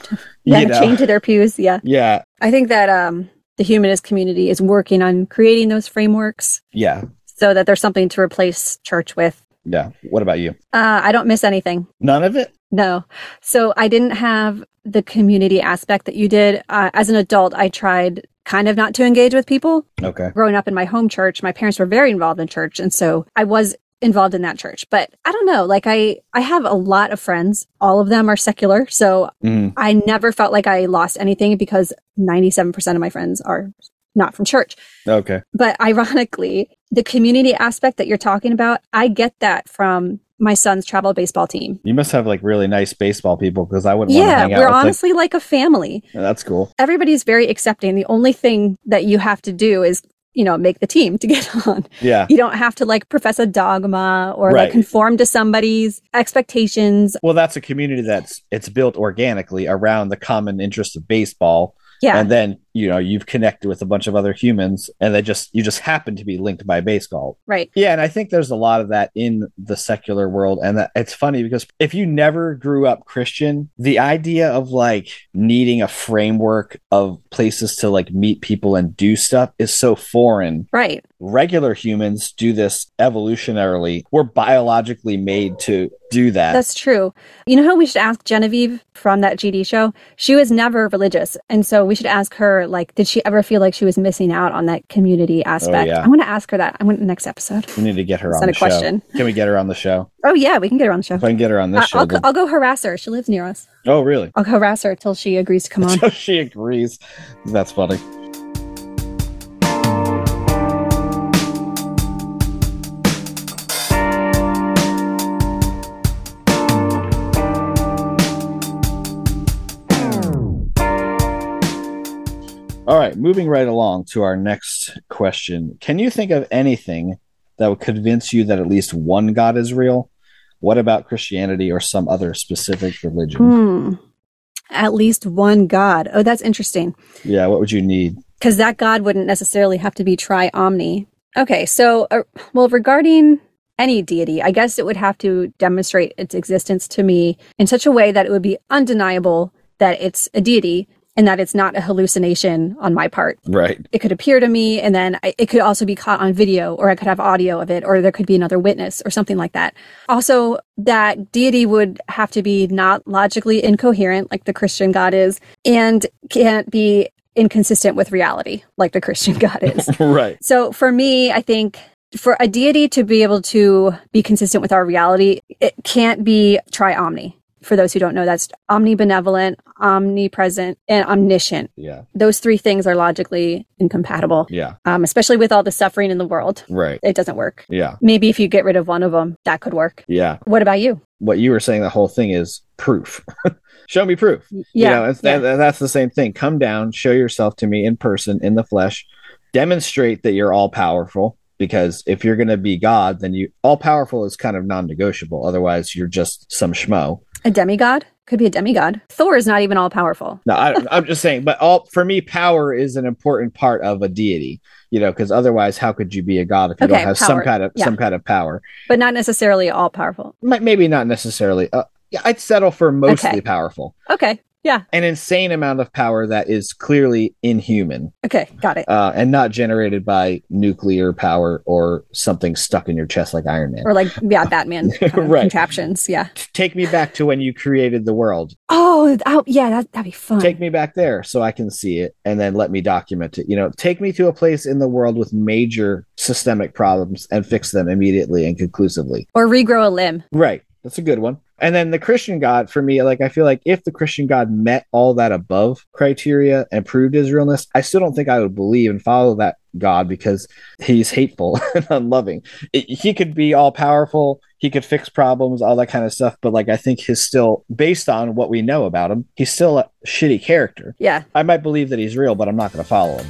Yeah, you know? chained to their pews. Yeah. Yeah. I think that um, the humanist community is working on creating those frameworks Yeah. so that there's something to replace church with. Yeah. What about you? Uh, I don't miss anything. None of it? No. So I didn't have the community aspect that you did. Uh, as an adult, I tried kind of not to engage with people. Okay. Growing up in my home church, my parents were very involved in church. And so I was involved in that church. But I don't know, like I, I have a lot of friends. All of them are secular. So Mhm. I never felt like I lost anything because 97% of my friends are not from church. Okay. But ironically, the community aspect that you're talking about, I get that from my son's travel baseball team. You must have like really nice baseball people because I wouldn't want to Yeah, hang out we're honestly like a family. like, that's cool. Everybody's very accepting. The only thing that you have to do is, you know, make the team to get on. Yeah. You don't have to like profess a dogma or Right. like conform to somebody's expectations. Well, that's a community that's it's built organically around the common interest of baseball. Yeah. And then, you know, you've connected with a bunch of other humans and they just you just happen to be linked by baseball. right. Yeah, and I think there's a lot of that in the secular world. And that it's funny because if you never grew up Christian, the idea of like needing a framework of places to like meet people and do stuff is so foreign. Right. Regular humans do this evolutionarily. We're biologically made to do that. That's true. You know how we should ask Genevieve from that GD show? She was never religious. And so we should ask her, like, did she ever feel like she was missing out on that community oh, aspect? yeah. I want to ask her that. I want the next episode. we need to get her on the a question? show. Can we get her on the show? Oh, yeah, we can get her on the show. If I can get her on this show. I'll, then- I'll go harass her. She lives near us. oh, really? I'll harass her till she agrees to come on. She agrees. That's funny. Right, moving right along to our next question. Can you think of anything that would convince you that at least one God is real? What about Christianity or some other specific religion? Hmm. At least one God. Oh, that's interesting. Yeah, what would you need? because that God wouldn't necessarily have to be tri omni. Okay, so, uh, well, regarding any deity, I guess it would have to demonstrate its existence to me in such a way that it would be undeniable that it's a deity and that it's not a hallucination on my part. Right. It could appear to me, and then I, it could also be caught on video, or I could have audio of it, or there could be another witness, or something like that. Also, that deity would have to be not logically incoherent, like the Christian God is, and can't be inconsistent with reality, like the Christian God is. right. So for me, I think for a deity to be able to be consistent with our reality, it can't be tri-omni. For those who don't know, that's omnibenevolent, omnipresent, and omniscient. Yeah. Those three things are logically incompatible, Yeah. um, especially with all the suffering in the world. Right. It doesn't work. Yeah. Maybe if you get rid of one of them, that could work. Yeah. What about you? What you were saying, the whole thing is proof. show me proof. Yeah, You know, yeah. that, that's the same thing. Come down, show yourself to me in person, in the flesh, demonstrate that you're all powerful. Because if you're going to be God, then you all powerful is kind of non negotiable. Otherwise, you're just some schmo. A demigod could be a demigod. Thor is not even all powerful. No, I, I'm just saying, but all for me, power is an important part of a deity. You know, because otherwise, how could you be a god if you Okay, don't have some kind of Yeah. some kind of power? but not necessarily all powerful. Maybe not necessarily. Uh, yeah, I'd settle for mostly Okay. powerful. Okay. Yeah. An insane amount of power that is clearly inhuman Okay. Got it. uh, and not generated by nuclear power or something stuck in your chest like Iron Man. Or like, yeah, Batman Right. contraptions. Yeah. Take me back to when you created the world. Oh, oh yeah, that, that'd be fun. Take me back there so I can see it and then let me document it. You know, take me to a place in the world with major systemic problems and fix them immediately and conclusively. or regrow a limb. Right. That's a good one. And then the Christian God, for me, like I feel like if the Christian God met all that above criteria and proved his realness, I still don't think I would believe and follow that God because he's hateful and unloving. It, he could be all powerful, he could fix problems, all that kind of stuff. But like, I think he's still, based on what we know about him, he's still a shitty character. Yeah. I might believe that he's real, but I'm not going to follow him.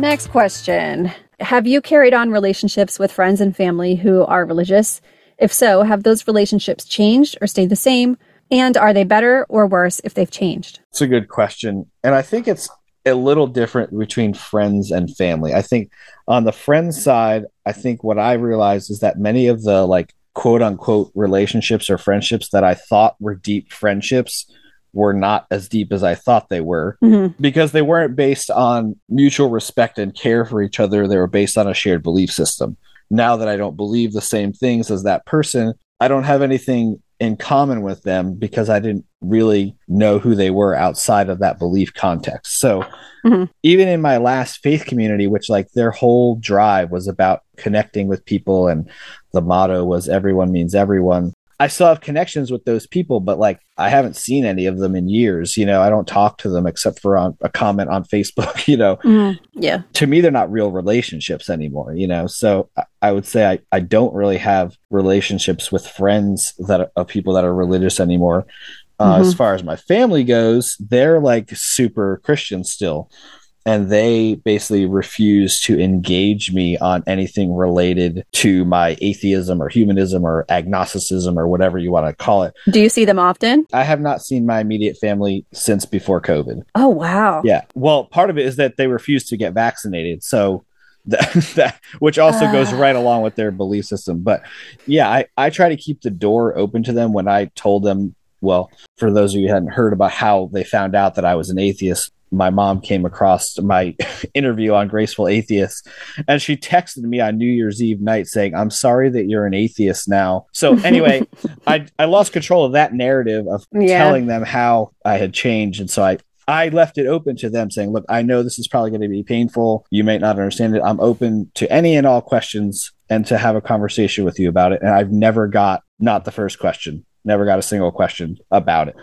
Next question. Have you carried on relationships with friends and family who are religious? If so, have those relationships changed or stayed the same? And are they better or worse if they've changed? It's a good question. And I think it's a little different between friends and family. I think on the friends side, I think what I realized is that many of the like quote unquote relationships or friendships that I thought were deep friendships were not as deep as I thought they were Mm-hmm. because they weren't based on mutual respect and care for each other. They were based on a shared belief system. Now that I don't believe the same things as that person, I don't have anything in common with them because I didn't really know who they were outside of that belief context. So Mhm. even in my last faith community, which like their whole drive was about connecting with people and the motto was everyone means everyone. I still have connections with those people, but like I haven't seen any of them in years. You know, I don't talk to them except for on a comment on Facebook, you know Yeah. to me they're not real relationships anymore you know so I- i would say i, I don't really have relationships with friends that are, of people that are religious anymore uh, as Mhm. far as my family goes they're like super christian still and they basically refuse to engage me on anything related to my atheism or humanism or agnosticism or whatever you want to call it Do you see them often? i have not seen my immediate family since before covid Oh, wow. yeah. Well, part of it is that they refuse to get vaccinated. So that, that which also goes Ah. right along with their belief system. But yeah, I, I try to keep the door open to them when I told them, well, for those of you who hadn't heard about how they found out that I was an atheist, my mom came across my interview on Graceful Atheist and she texted me on New Year's Eve night saying, I'm sorry that you're an atheist now. So anyway, I, I lost control of that narrative of Yeah. telling them how I had changed. And so I, I left it open to them saying, look, I know this is probably going to be painful. You may not understand it. I'm open to any and all questions and to have a conversation with you about it. And I've never got, not the first question, never got a single question about it.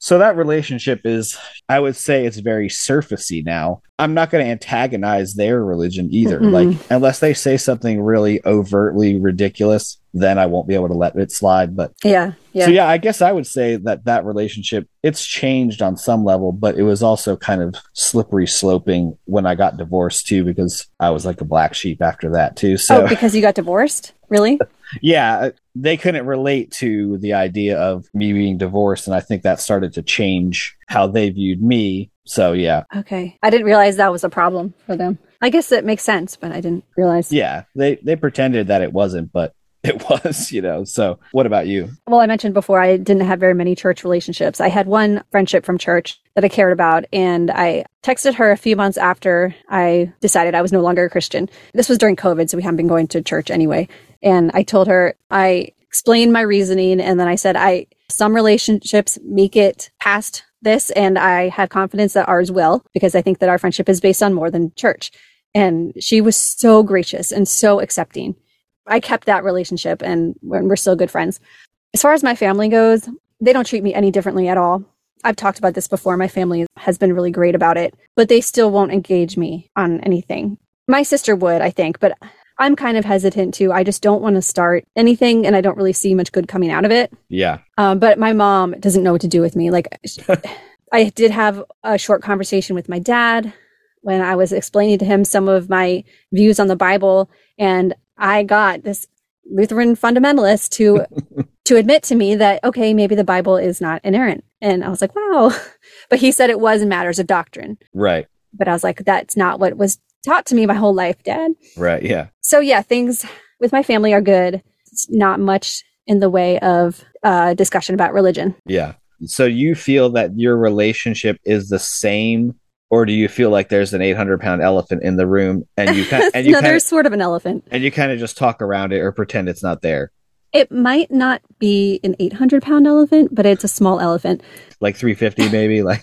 So that relationship is, I would say it's very surfacey now. I'm not going to antagonize their religion either. Mm-mm. Like, unless they say something really overtly ridiculous, then I won't be able to let it slide. But Yeah. Yeah. so yeah, I guess I would say that that relationship it's changed on some level, but it was also kind of slippery sloping when I got divorced too, because I was like a black sheep after that too. So oh, because you got divorced? Really? yeah, uh, they couldn't relate to the idea of me being divorced, and I think that started to change how they viewed me. So yeah, Okay. I didn't realize that was a problem for them. I guess it makes sense, but I didn't realize. yeah, they they pretended that it wasn't, but it was, you know. So what about you? Well, I mentioned before I didn't have very many church relationships. I had one friendship from church that I cared about, and I texted her a few months after I decided I was no longer a Christian. This was during COVID, so we hadn't been going to church anyway. And I told her I explained my reasoning, and then I said I some relationships make it past this, and I have confidence that ours will because I think that our friendship is based on more than church. And she was so gracious and so accepting. I kept that relationship, and we're still good friends. As far as my family goes, they don't treat me any differently at all. I've talked about this before. My family has been really great about it, but they still won't engage me on anything. My sister would, I think, but I'm kind of hesitant too. I just don't want to start anything and I don't really see much good coming out of it. Yeah, Um, but my mom doesn't know what to do with me. Like, I did have a short conversation with my dad when I was explaining to him some of my views on the Bible, and I got this Lutheran fundamentalist to to admit to me that okay, maybe the Bible is not inerrant, and I was like, wow. But he said it was in matters of doctrine. right, But I was like, that's not what was taught to me my whole life, Dad. right, yeah, So yeah, things with my family are good. It's not much in the way of uh, discussion about religion. yeah. So you feel that your relationship is the same, or do you feel like there's an 800 pound elephant in the room and you kind and you no, kind there's sort of an elephant. and you kind of just talk around it or pretend it's not there? It might not be an 800 pound elephant, but it's a small elephant. Like 350 maybe like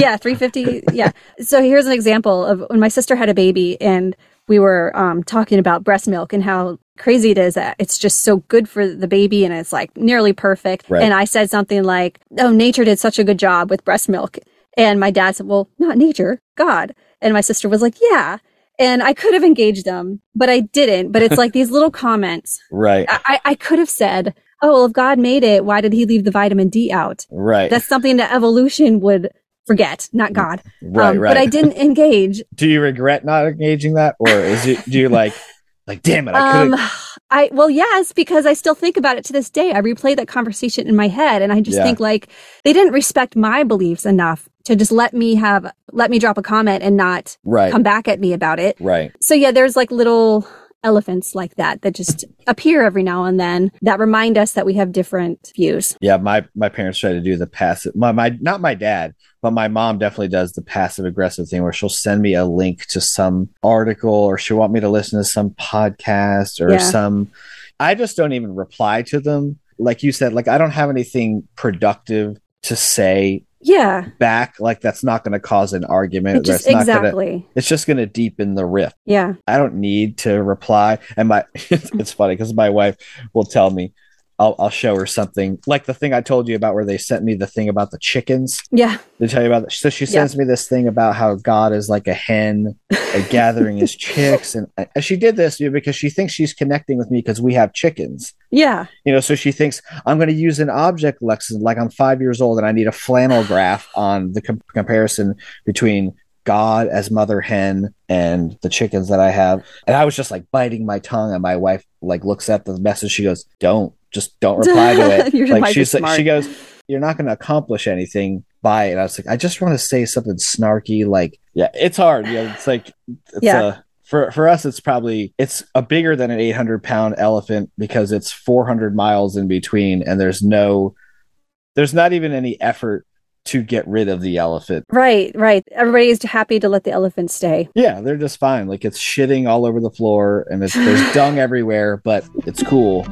Yeah, 350. yeah. So here's an example of when my sister had a baby and we were um, talking about breast milk and how crazy it is that it's just so good for the baby and it's like nearly perfect. Right. And I said something like, Oh, nature did such a good job with breast milk. And my dad said, Well, not nature, God. And my sister was like, Yeah. And I could have engaged them, but I didn't. But it's like these little comments. right. I, I could have said, Oh, well, if God made it, why did he leave the vitamin D out? Right. That's something that evolution would forget, not God. right, Um, right. But I didn't engage. do you regret not engaging that or is it do you like like damn it I could Um, I well, yes, because I still think about it to this day. I replay that conversation in my head, and I just Yeah. think like they didn't respect my beliefs enough to just let me have let me drop a comment and not right come back at me about it. right So yeah, there's like little elephants like that that just appear every now and then that remind us that we have different views. yeah my my parents try to do the passive my, my not my dad but my mom definitely does the passive aggressive thing where she'll send me a link to some article or she'll want me to listen to some podcast or Yeah. some i just don't even reply to them like you said like i don't have anything productive to say Yeah, back like that's not going to cause an argument it just not gonna exactly. it's just going to deepen the rift Yeah, I don't need to reply. And my it's funny because my wife will tell me I'll I'll show her something like the thing I told you about where they sent me the thing about the chickens. yeah, They tell you about that. So she sends me this thing about how God is like a hen gathering his chicks, and, she did this you know, because she thinks she's connecting with me because we have chickens. yeah, You know, so she thinks I'm going to use an object lesson like I'm five years old and I need a flannel graph on the com- comparison between God as mother hen and the chickens that I have. And I was just like biting my tongue, and my wife like looks at the message. She goes, "Don't, just don't reply to it." Like she's like, she goes, "You're not going to accomplish anything by it." And I was like, I just want to say something snarky. Like, yeah, it's hard. Yeah, it's like, it's Yeah. a for for us it's probably it's a bigger than an 800 pound elephant because it's 400 miles in between and there's no there's not even any effort to get rid of the elephant Right, right. Everybody is happy to let the elephant stay. yeah they're just fine like it's shitting all over the floor and it's there's dung everywhere but it's cool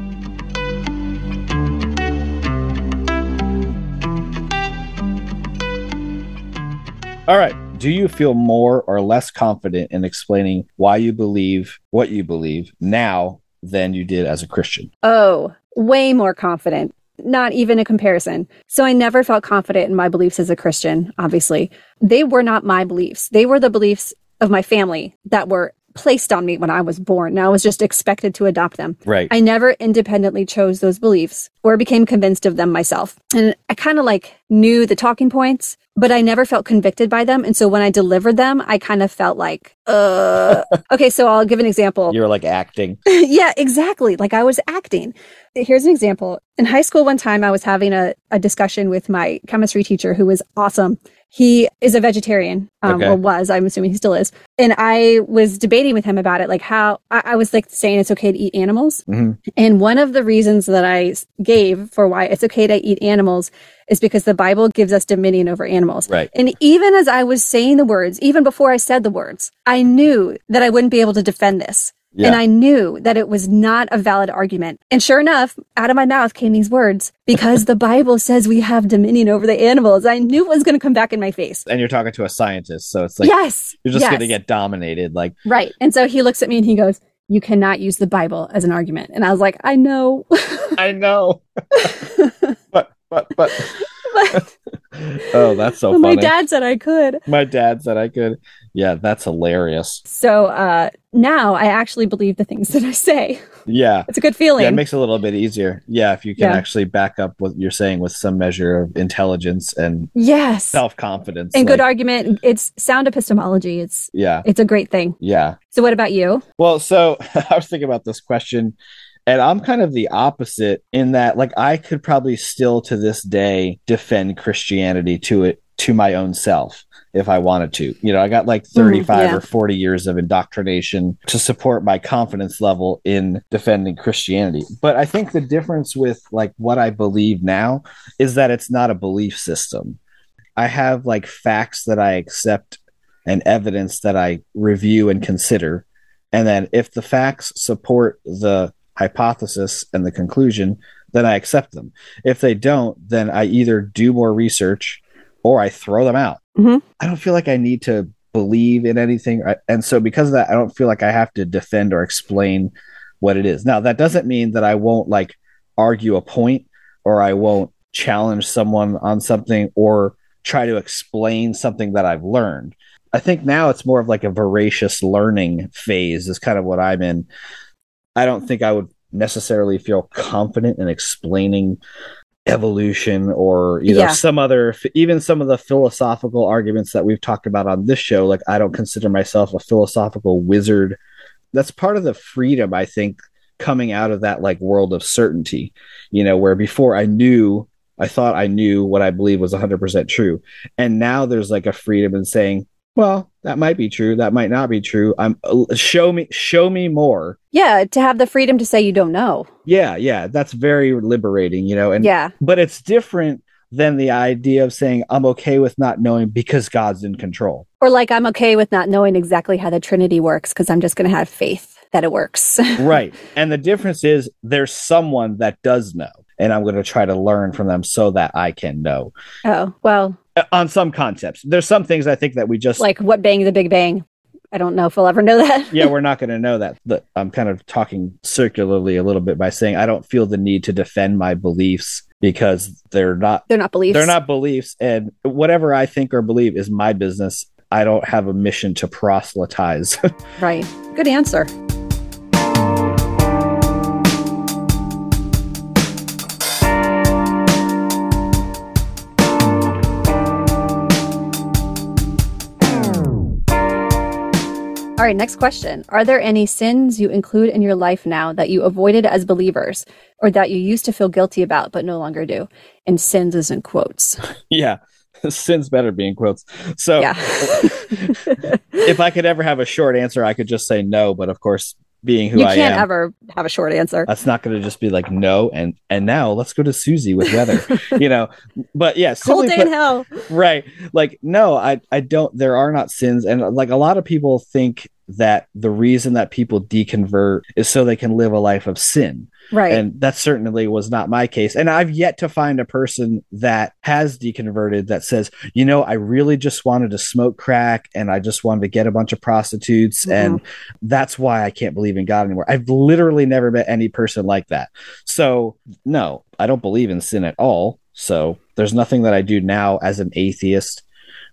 all right do you feel more or less confident in explaining why you believe what you believe now than you did as a christian Oh, way more confident. Not even a comparison. So I never felt confident in my beliefs as a Christian, obviously. They were not my beliefs. They were the beliefs of my family that were placed on me when I was born. And I was just expected to adopt them. right I never independently chose those beliefs or became convinced of them myself. And I kind of like knew the talking points, but I never felt convicted by them. And so when I delivered them, I kind of felt like, uh, okay, so I'll give an example. you're like acting yeah, exactly. Like I was acting. Here's an example. In high school, one time I was having a, a discussion with my chemistry teacher who was awesome. He is a vegetarian, um, Okay. or was. I'm assuming he still is. And I was debating with him about it, like how I, I was like saying it's okay to eat animals. Mhm. And one of the reasons that i gave for why it's okay to eat animals is because the Bible gives us dominion over animals. right And even as I was saying the words, even before I said the words, I knew that I wouldn't be able to defend this. Yeah. And I knew that it was not a valid argument. And sure enough, out of my mouth came these words because the Bible says we have dominion over the animals. I knew it was going to come back in my face. and you're talking to a scientist so it's like yes. you're just yes, going to get dominated like Right. And so he looks at me and he goes, You cannot use the Bible as an argument. And I was like, I know. i know but but but but oh that's so my dad said I could. my dad said i could yeah that's hilarious So uh, now I actually believe the things that I say. yeah It's a good feeling. yeah it makes it a little bit easier yeah if you can Yeah. actually back up what you're saying with some measure of intelligence and yes. self-confidence and good argument. It's sound epistemology. It's yeah it's a great thing. yeah So what about you? Well, so I was thinking about this question, and I'm kind of the opposite in that, like, I could probably still to this day defend Christianity to it to my own self if I wanted to. You know, I got like 35 Mm, yeah. or 40 years of indoctrination to support my confidence level in defending Christianity. But I think the difference with like what I believe now is that it's not a belief system. I have like facts that I accept and evidence that I review and consider. And then if the facts support the hypothesis and the conclusion, then I accept them. If they don't, then I either do more research or I throw them out. Mhm. I don't feel like I need to believe in anything. And so, because of that, I don't feel like I have to defend or explain what it is. Now, that doesn't mean that I won't like argue a point or I won't challenge someone on something or try to explain something that I've learned. I think now it's more of like a voracious learning phase, is kind of what I'm in. I don't think I would necessarily feel confident in explaining evolution or you know Yeah. some other even some of the philosophical arguments that we've talked about on this show. Like I don't consider myself a philosophical wizard. That's part of the freedom I think coming out of that like world of certainty you know where before I knew I thought I knew what I believe was 100% true. And now there's like a freedom in saying well that might be true. That might not be true. I'm show me show me more. Yeah, to have the freedom to say you don't know. yeah yeah. That's very liberating you know and yeah. but it's different than the idea of saying i'm okay with not knowing because god's in control. Or like I'm okay with not knowing exactly how the Trinity works because I'm just going to have faith that it works. right. And the difference is there's someone that does know and i'm going to try to learn from them so that i can know. Oh, well, Uh, on some concepts there's some things i think that we just like what bang the Big Bang? I don't know if we'll ever know that. yeah we're not going to know that but i'm kind of talking circularly a little bit by saying i don't feel the need to defend my beliefs because they're not They're not beliefs. they're not beliefs and whatever i think or believe is my business i don't have a mission to proselytize Right. Good answer. All right, next question. Are there any sins you include in your life now that you avoided as believers or that you used to feel guilty about but no longer do? And sins is in quotes. yeah sins better be in quotes so Yeah. if i could ever have a short answer i could just say no but of course being who you i am. You can't ever have a short answer. that's not going to just be like no and and now let's go to susie with weather you know but yeah Cold day put- in hell. right like no i i don't there are not sins and like a lot of people think that the reason that people deconvert is so they can live a life of sin. Right. and that certainly was not my case. And i've yet to find a person that has deconverted that says you know i really just wanted to smoke crack and i just wanted to get a bunch of prostitutes Mhm. and that's why i can't believe in god anymore. I've literally never met any person like that. So no i don't believe in sin at all. So there's nothing that i do now as an atheist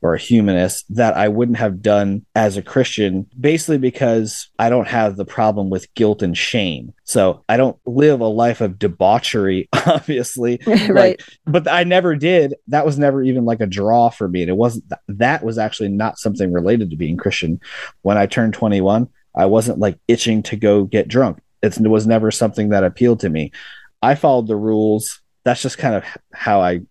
or a humanist that I wouldn't have done as a Christian, basically because I don't have the problem with guilt and shame. So I don't live a life of debauchery, obviously. right. Like, but I never did. That was never even like a draw for me. And it wasn't that, that was actually not something related to being Christian. When I turned 21, I wasn't like itching to go get drunk. It's, it was never something that appealed to me. I followed the rules. That's just kind of how I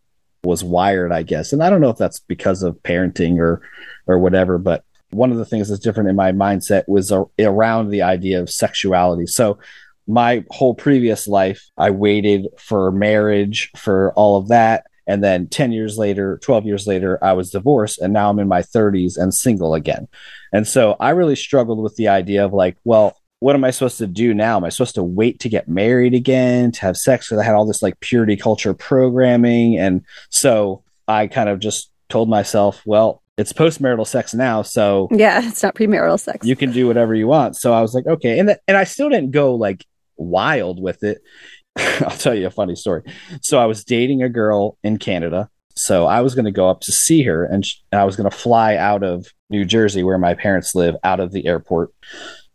was wired, I guess. And I don't know if that's because of parenting or or whatever, but one of the things that's different in my mindset was a, around the idea of sexuality. So my whole previous life, I waited for marriage, for all of that. And then 10 years later, 12 years later, I was divorced. And now I'm in my 30s and single again. And so I really struggled with the idea of like, well, what am I supposed to do now? Am I supposed to wait to get married again, to have sex? Because I had all this like purity culture programming. And so I kind of just told myself, well, it's postmarital sex now. So Yeah, it's not premarital sex. you can do whatever you want. So I was like, okay. And, th- and I still didn't go like wild with it. I'll tell you a funny story. So I was dating a girl in Canada. So I was going to go up to see her and, sh- and I was going to fly out of New Jersey, where my parents live, out of the airport.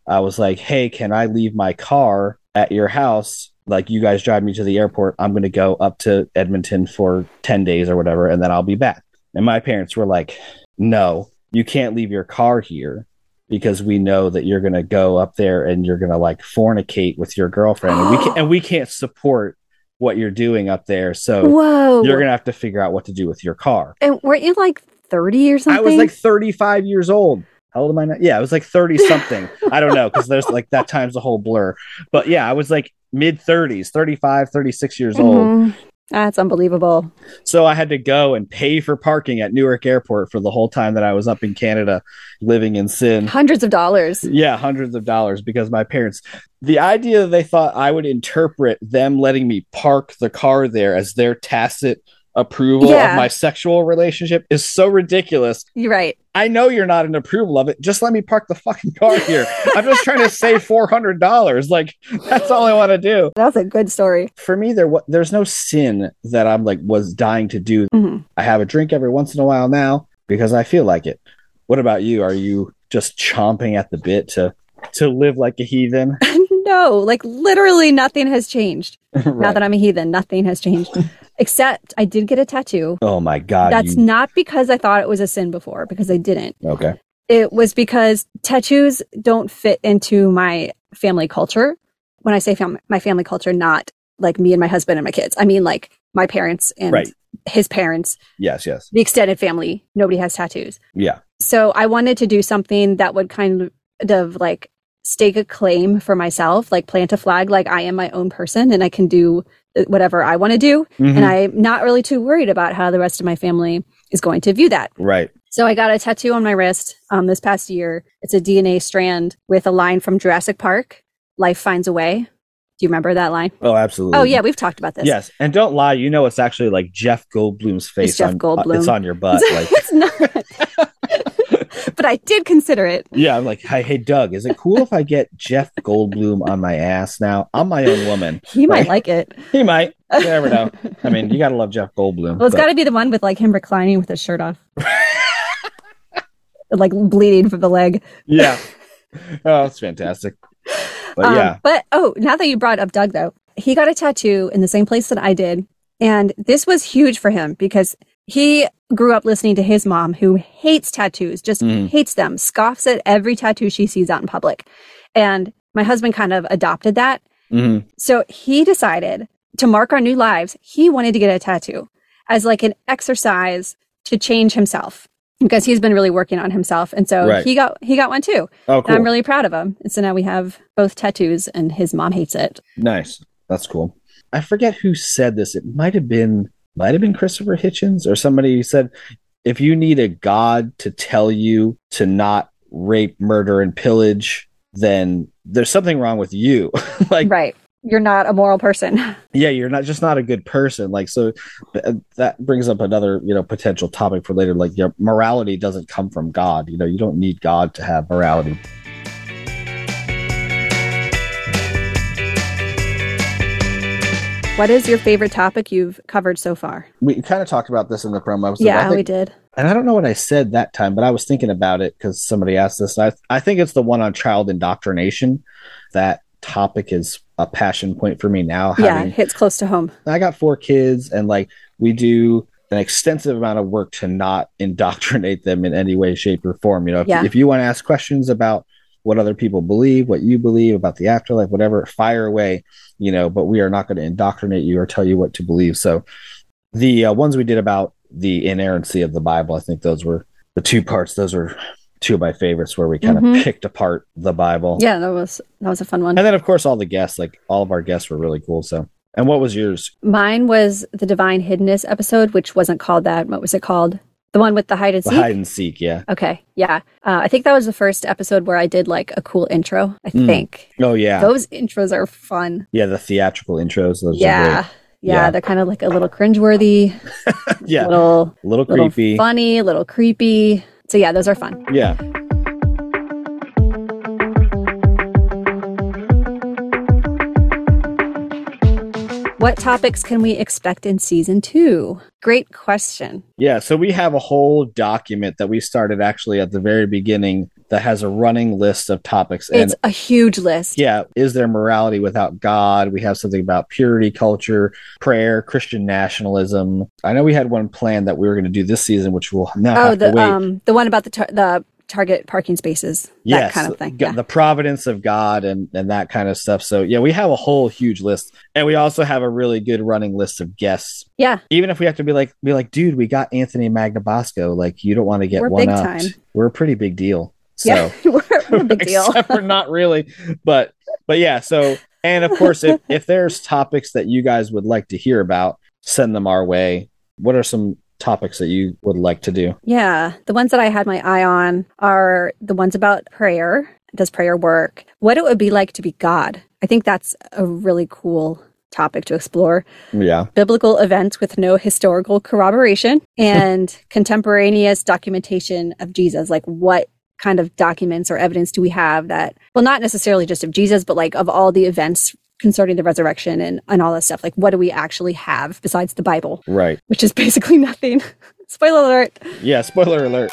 I was like, hey, can I leave my car at your house? Like, you guys drive me to the airport. I'm going to go up to Edmonton for 10 days or whatever, and then I'll be back. And my parents were like, no, you can't leave your car here because we know that you're going to go up there and you're going to like fornicate with your girlfriend and we can, and we can't support what you're doing up there so Whoa. you're going to have to figure out what to do with your car and weren't you like 30 or something? i was like 35 years old how old am i now yeah i was like 30 something i don't know because there's like that time's a whole blur but yeah i was like mid 30s 35 36 years old Mhm. That's unbelievable. So I had to go and pay for parking at Newark Airport for the whole time that I was up in Canada living in sin. Hundreds of dollars. Yeah, hundreds of dollars because my parents, the idea that they thought I would interpret them letting me park the car there as their tacit approval Yeah. of my sexual relationship is so ridiculous. You're right. I know you're not in approval of it. Just let me park the fucking car here. I'm just trying to save $400. Like, that's all I want to do. That's a good story. For me, there there's no sin that I'm like was dying to do Mhm. I have a drink every once in a while now because I feel like it. What about you? Are you just chomping at the bit to to live like a heathen? no, like literally nothing has changed. Now that I'm a heathen, nothing has changed. Except I did get a tattoo. oh my god. That's you- not because I thought it was a sin before, because I didn't. okay. It was because tattoos don't fit into my family culture. When I say fam- my family culture, not like me and my husband and my kids. I mean like my parents and Right. his parents, Yes, yes. the extended family. Nobody has tattoos. Yeah. So I wanted to do something that would kind of like stake a claim for myself, like plant a flag, like I am my own person and I can do whatever I want to do. Mhm. And I'm not really too worried about how the rest of my family is going to view that. right. So I got a tattoo on my wrist um, this past year. It's a DNA strand with a line from Jurassic Park Life Finds a Way. Do you remember that line? Oh, absolutely. Oh, yeah, we've talked about this. Yes, and don't lie. You know, it's actually like Jeff Goldblum's face. Jeff on, Goldblum. It's on your butt. Like, it's not. but I did consider it. yeah. I'm like, hey, hey, Doug, is it cool if I get Jeff Goldblum on my ass now? I'm my own woman. He might like it. He might. You never know. I mean, you gotta love Jeff Goldblum. Well, it's but- got to be the one with like him reclining with his shirt off, like bleeding from the leg. yeah. Oh, it's fantastic. But Um, yeah. But oh, now that you brought up Doug, though, he got a tattoo in the same place that I did. And this was huge for him because he grew up listening to his mom, who hates tattoos, just Mm. hates them, scoffs at every tattoo she sees out in public. And my husband kind of adopted that. hmm So he decided to mark our new lives. He wanted to get a tattoo as like an exercise to change himself because he's been really working on himself. And so Right. he got he got one too. Oh, And. I'm really proud of him. And so now we have both tattoos and his mom hates it. nice. That's cool. I forget who said this. It might have been might have been Christopher Hitchens or somebody who said if you need a god to tell you to not rape, murder, and pillage, then there's something wrong with you. like right. You're not a moral person. yeah you're not just not a good person like so th- uh, that brings up another you know potential topic for later like your morality doesn't come from god you know you don't need god to have morality What is your favorite topic you've covered so far? we kind of talked about this in the promo episode, yeah, I we did. and i don't know what i said that time but i was thinking about it because somebody asked this I, I think it's the one on child indoctrination that topic is a passion point for me now Yeah, having hits close to home. I got four kids, and like we do an extensive amount of work to not indoctrinate them in any way, shape, or form. You know, if, Yeah. if you want to ask questions about what other people believe, what you believe about the afterlife, whatever, fire away. You know, but we are not going to indoctrinate you or tell you what to believe. So, the uh, ones we did about the inerrancy of the Bible, I think those were the two parts. Those were two of my favorites where we kind Mhm. of picked apart the Bible. Yeah, that was that was a fun one. And then, of course, all the guests, like all of our guests were really cool. So, and what was yours? Mine was the Divine Hiddenness episode, which wasn't called that. What was it called? The one with the hide and The seek? hide and seek, yeah. Okay, yeah. Uh, I think that was the first episode where I did like a cool intro. I Mm. think Oh yeah, those intros are fun. yeah. The theatrical intros. Those Yeah. yeah, Yeah. they're kind of like a little cringeworthy. Yeah, little, a little little creepy. funny, a little creepy. So yeah, those are fun. Yeah, What topics can we expect in season two? Great question. yeah. So we have a whole document that we started actually at the very beginning that has a running list of topics. And It's a huge list. yeah, is there morality without God? We have something about purity culture, prayer, Christian nationalism. I know we had one plan that we were going to do this season, which we'll now Oh, have the to wait. um the one about the tar- the target parking spaces, yes, that kind of thing. Yeah. the providence of God and and that kind of stuff. So yeah, we have a whole huge list, and we also have a really good running list of guests. yeah, Even if we have to be like, be like, dude, we got Anthony Magnabosco. Like, you don't want to get We're one up. We're a pretty big deal. So yeah, we're, we're a big deal. except for not really, but but yeah. So and of course, if if there's topics that you guys would like to hear about, send them our way. What are some topics that you would like to do? Yeah. The ones that I had my eye on are the ones about prayer. Does prayer work? What it would be like to be God. I think that's a really cool topic to explore. Yeah. Biblical events with no historical corroboration and contemporaneous documentation of Jesus. Like, what kind of documents or evidence do we have that, well, not necessarily just of Jesus, but like of all the events concerning the resurrection and, and all that stuff. Like, what do we actually have besides the Bible? Right. Which is basically nothing. Spoiler alert. Yeah, spoiler alert.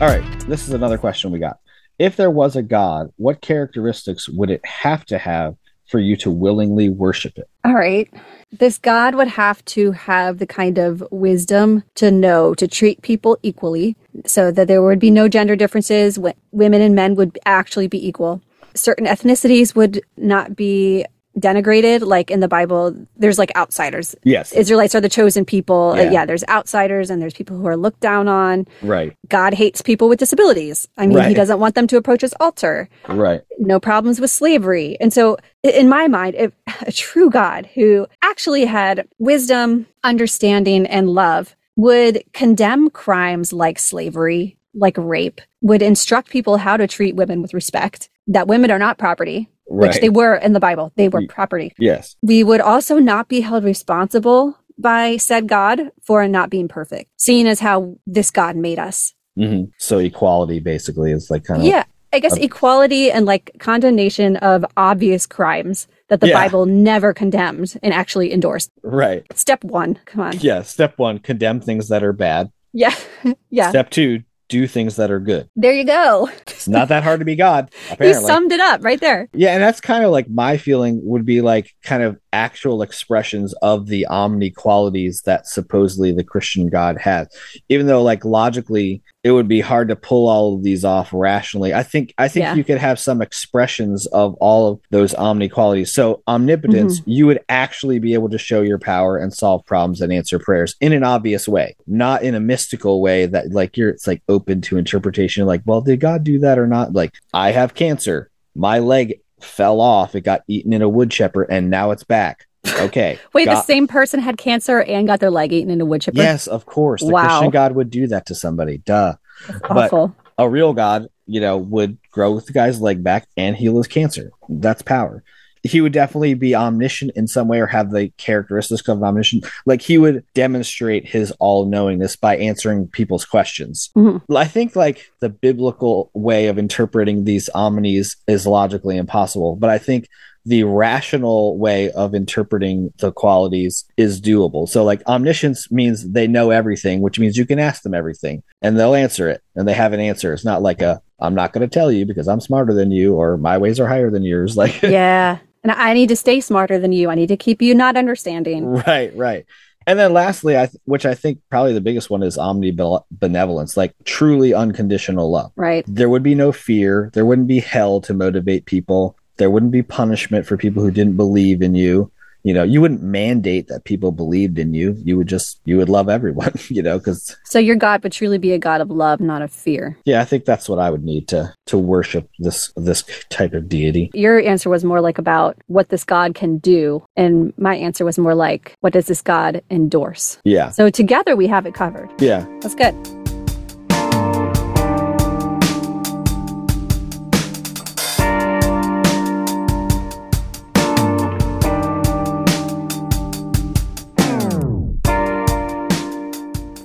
All right, this is another question we got. If there was a God, what characteristics would it have to have for you to willingly worship it? All right. This God would have to have the kind of wisdom to know to treat people equally so that there would be no gender differences. Women and men would actually be equal. Certain ethnicities would not be denigrated like in the bible there's like outsiders. Yes. Israelites are the chosen people. Yeah. Uh, yeah. there's outsiders and there's people who are looked down on. Right, god hates people with disabilities. I mean he doesn't want them to approach his altar. Right, no problems with slavery. And so, in my mind, if a true God who actually had wisdom, understanding, and love would condemn crimes like slavery, like rape, would instruct people how to treat women with respect, that women are not property, right. which they were in the Bible. They were property. yes, We would also not be held responsible by said God for not being perfect, seeing as how this God made us. hmm So equality basically is like kind of Yeah. I guess Uh, equality and like condemnation of obvious crimes that the Yeah. Bible never condemned and actually endorsed. right. Step one, come on. Yeah. Step one: condemn things that are bad. Yeah. yeah. Step two: do things that are good. There you go. It's not that hard to be God. You Apparently, summed it up right there. Yeah, and that's kind of like my feeling would be like kind of actual expressions of the omni qualities that supposedly the Christian God has. Even though like logically it would be hard to pull all of these off rationally. I think I think Yeah. you could have some expressions of all of those omni qualities. So omnipotence, Mm-hmm. you would actually be able to show your power and solve problems and answer prayers in an obvious way, not in a mystical way that like you're it's like open to interpretation like, well, did God do that or not? Like I have cancer my leg fell off. It got eaten in a wood chipper, and now it's back. Okay. Wait, the same person had cancer and got their leg eaten in a wood chipper? Yes, of course. The Wow. Christian God would do that to somebody. Duh. but- Awful. A real God, you know, would grow the guy's leg back and heal his cancer. That's power. He would definitely be omniscient in some way or have the characteristics of omniscient. Like he would demonstrate his all knowingness by answering people's questions. Mhm. I think like the biblical way of interpreting these omnis is logically impossible, but I think the rational way of interpreting the qualities is doable. So like omniscience means they know everything, which means you can ask them everything and they'll answer it and they have an answer. It's not like a I'm not going to tell you because I'm smarter than you or my ways are higher than yours like yeah. And I need to stay smarter than you. I need to keep you not understanding. right, right. And then lastly, I th- which I think probably the biggest one is omnibenevolence, like truly unconditional love. Right. there would be no fear. There wouldn't be hell to motivate people. There wouldn't be punishment for people who didn't believe in you. You know, you wouldn't mandate that people believed in you. You would just, you would love everyone, you know, because So your God would truly be a God of love, not of fear. yeah, I think that's what I would need to, to worship this, this type of deity. Your answer was more like about what this God can do. And my answer was more like, what does this God endorse? Yeah. So together we have it covered. Yeah. That's good.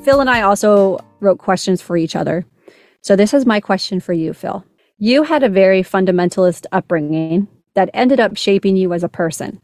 Phil and I also wrote questions for each other. So this is my question for you, Phil. You had a very fundamentalist upbringing that ended up shaping you as a person.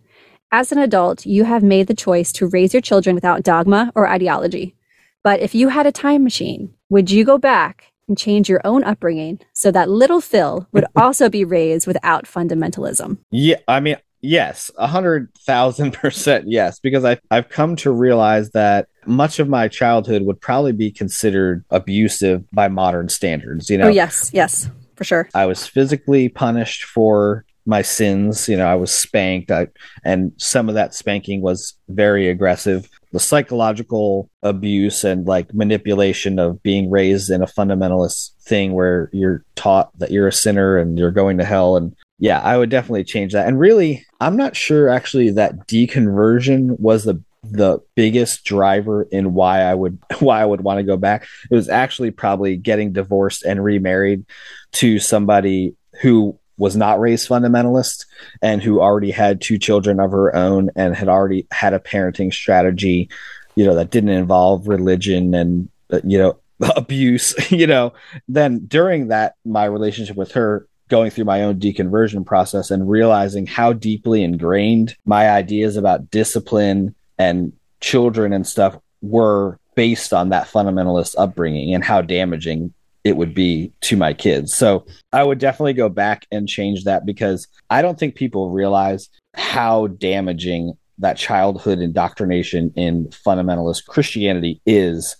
As an adult, you have made the choice to raise your children without dogma or ideology. But if you had a time machine, would you go back and change your own upbringing so that little Phil would also be raised without fundamentalism? Yeah. I mean, yes, a hundred thousand percent yes, because I, I've come to realize that much of my childhood would probably be considered abusive by modern standards. You know, Oh, yes, yes, for sure. I was physically punished for my sins. You know, I was spanked, I, and some of that spanking was very aggressive. the psychological abuse and like manipulation of being raised in a fundamentalist thing where you're taught that you're a sinner and you're going to hell and yeah i would definitely change that and really i'm not sure actually that deconversion was the the biggest driver in why I would why I would want to go back. It was actually probably getting divorced and remarried to somebody who was not raised fundamentalist and who already had two children of her own and had already had a parenting strategy, you know, that didn't involve religion and uh, you know abuse, you know. Then during that my relationship with her going through my own deconversion process and realizing how deeply ingrained my ideas about discipline and children and stuff were based on that fundamentalist upbringing and how damaging it would be to my kids. So I would definitely go back and change that because I don't think people realize how damaging that childhood indoctrination in fundamentalist Christianity is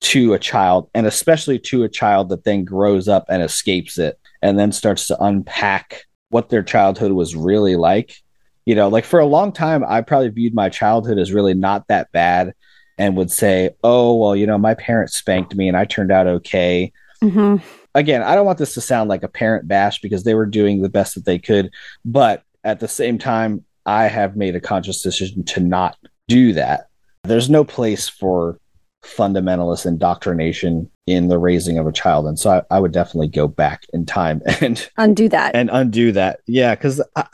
to a child, and especially to a child that then grows up and escapes it and then starts to unpack what their childhood was really like you know, like for a long time, I probably viewed my childhood as really not that bad and would say, oh, well, you know, my parents spanked me and I turned out okay. Mm-hmm. Again, I don't want this to sound like a parent bash because they were doing the best that they could. But at the same time, I have made a conscious decision to not do that. There's no place for fundamentalist indoctrination in the raising of a child. And so I, I, would definitely go back in time and undo that. And undo that. Yeah. Cause I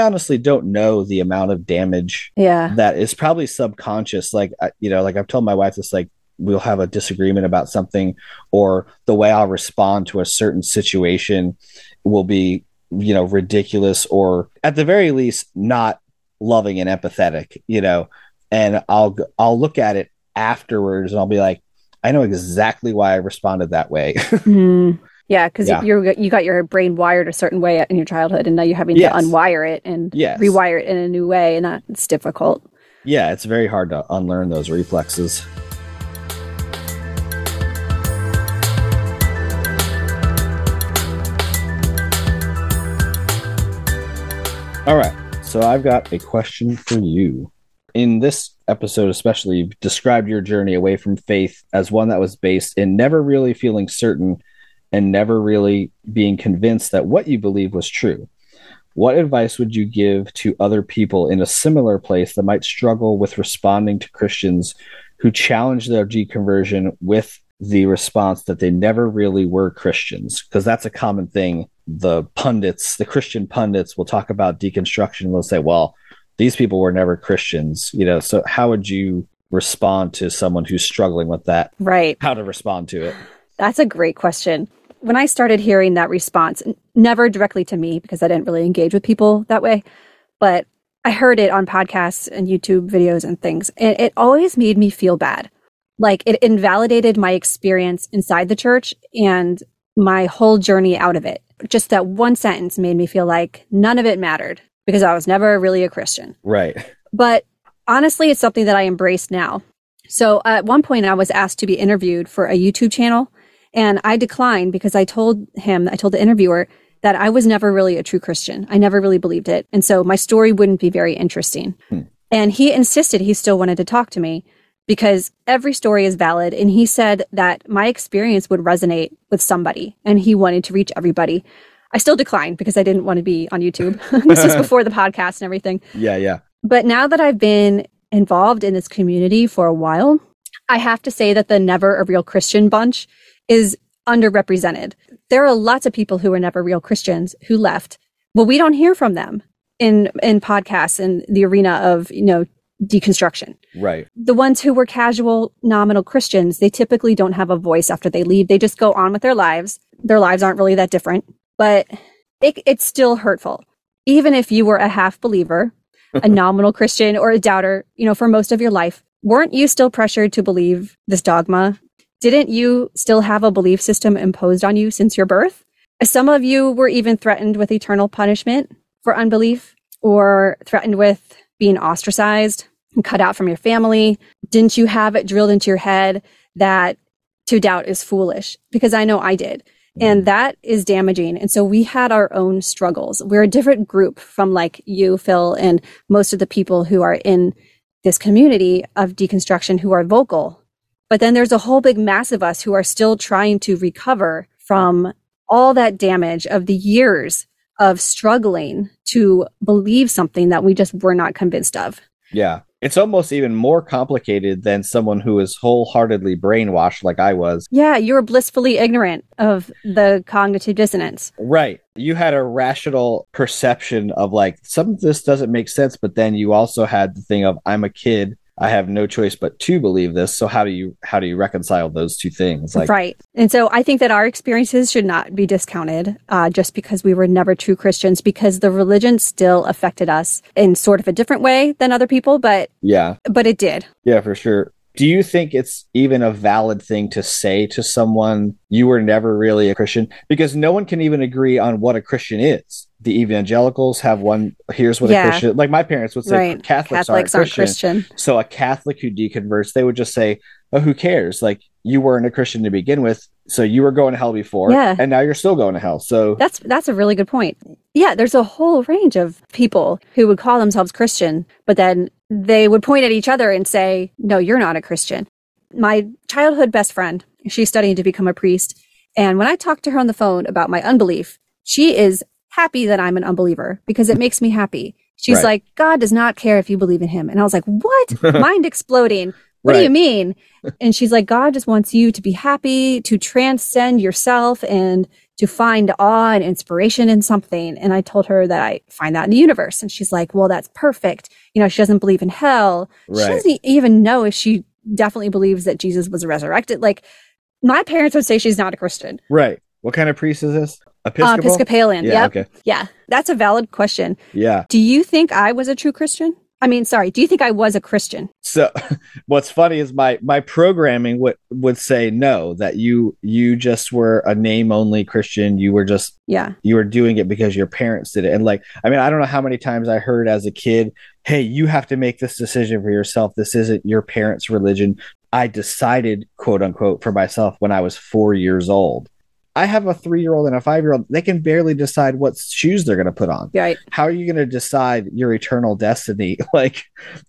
honestly don't know the amount of damage yeah. that is probably subconscious. Like, you know, like I've told my wife this, like, we'll have a disagreement about something, or the way I'll respond to a certain situation will be, you know, ridiculous, or at the very least, not loving and empathetic, you know, and I'll, I'll look at it afterwards and I'll be like, I know exactly why I responded that way. mm. Yeah, because yeah. you you got your brain wired a certain way in your childhood, and now you're having yes. to unwire it and yes. rewire it in a new way, and that's difficult. Yeah, it's very hard to unlearn those reflexes. All right, so I've got a question for you. In this episode, especially, you've described your journey away from faith as one that was based in never really feeling certain and never really being convinced that what you believe was true. What advice would you give to other people in a similar place that might struggle with responding to Christians who challenge their deconversion with the response that they never really were Christians? Because that's a common thing. The pundits, the Christian pundits, will talk about deconstruction. They'll say, well, these people were never Christians, you know. So, how would you respond to someone who's struggling with that? Right. How to respond to it? That's a great question when I started hearing that response, never directly to me because I didn't really engage with people that way, but I heard it on podcasts and YouTube videos and things, and it always made me feel bad. Like it invalidated my experience inside the church and my whole journey out of it. Just that one sentence made me feel like none of it mattered because I was never really a Christian. Right. But honestly, it's something that I embrace now. So at one point, I was asked to be interviewed for a YouTube channel and I declined because I told him, I told the interviewer that I was never really a true Christian. I never really believed it. And so my story wouldn't be very interesting. Hmm. And he insisted he still wanted to talk to me because every story is valid. And he said that my experience would resonate with somebody and he wanted to reach everybody. I still declined because I didn't want to be on YouTube. this was before the podcast and everything. Yeah, yeah. But now that I've been involved in this community for a while, I have to say that the Never a Real Christian bunch is underrepresented. There are lots of people who were never real Christians who left. Well, we don't hear from them in in podcasts in the arena of, you know, deconstruction. Right. The ones who were casual nominal Christians, they typically don't have a voice after they leave. They just go on with their lives. Their lives aren't really that different, but it, it's still hurtful. Even if you were a half believer, a nominal Christian or a doubter, you know, for most of your life, weren't you still pressured to believe this dogma didn't you still have a belief system imposed on you since your birth? Some of you were even threatened with eternal punishment for unbelief or threatened with being ostracized and cut out from your family. Didn't you have it drilled into your head that to doubt is foolish? Because I know I did. And mm. that is damaging. And so we had our own struggles. We're a different group from like you, Phil, and most of the people who are in this community of deconstruction who are vocal. But then there's a whole big mass of us who are still trying to recover from all that damage of the years of struggling to believe something that we just were not convinced of. Yeah. It's almost even more complicated than someone who is wholeheartedly brainwashed like I was. Yeah, you were blissfully ignorant of the cognitive dissonance. Right. You had a rational perception of like some of this doesn't make sense, but then you also had the thing of I'm a kid I have no choice but to believe this. So how do you how do you reconcile those two things? Like, right. And so I think that our experiences should not be discounted uh, just because we were never true Christians, because the religion still affected us in sort of a different way than other people, but yeah, but it did. Yeah, for sure. Do you think it's even a valid thing to say to someone you were never really a Christian? Because no one can even agree on what a Christian is the evangelicals have one here's what yeah. a christian like my parents would say right. catholics, catholics aren't, aren't, christian. so a catholic who deconverts they would just say oh who cares like you weren't a christian to begin with so you were going to hell before yeah. and now you're still going to hell so that's that's a really good point yeah there's a whole range of people who would call themselves christian but then they would point at each other and say no you're not a christian my childhood best friend she's studying to become a priest and when i talked to her on the phone about my unbelief she is happy that I'm an unbeliever because it makes me happy. She's right. like, God does not care if you believe in him. And I was like, what? Mind exploding. What right. do you mean? And she's like, God just wants you to be happy, to transcend yourself and to find awe and inspiration in something. And I told her that I find that in the universe. And she's like, well, that's perfect. You know, she doesn't believe in hell. Right. She doesn't even know if she definitely believes that Jesus was resurrected. Like my parents would say she's not a Christian. Right. What kind of priest is this? Episcopal? Uh, Episcopalian. Yeah. Yep. Okay. Yeah. That's a valid question. Yeah. Do you think I was a true Christian? I mean, sorry. Do you think I was a Christian? So, what's funny is my my programming would would say no. That you you just were a name only Christian. You were just yeah. You were doing it because your parents did it. And like, I mean, I don't know how many times I heard as a kid, "Hey, you have to make this decision for yourself. This isn't your parents' religion." I decided, quote unquote, for myself when I was four years old. I have a three year old and a five year old. They can barely decide what shoes they're going to put on. Right. How are you going to decide your eternal destiny like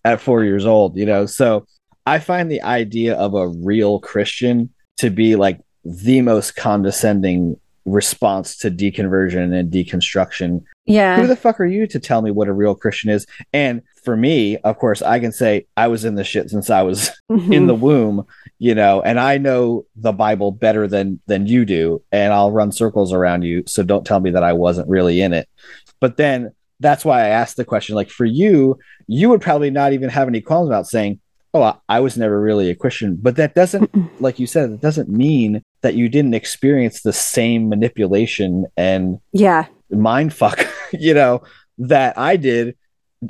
at four years old? You know, so I find the idea of a real Christian to be like the most condescending response to deconversion and deconstruction. Yeah. Who the fuck are you to tell me what a real Christian is? And for me, of course, I can say I was in the shit since I was mm-hmm. in the womb, you know, and I know the Bible better than than you do, and I'll run circles around you. So don't tell me that I wasn't really in it. But then that's why I asked the question. Like for you, you would probably not even have any qualms about saying, "Oh, I, I was never really a Christian." But that doesn't, like you said, it doesn't mean that you didn't experience the same manipulation and yeah mind fuck, you know, that I did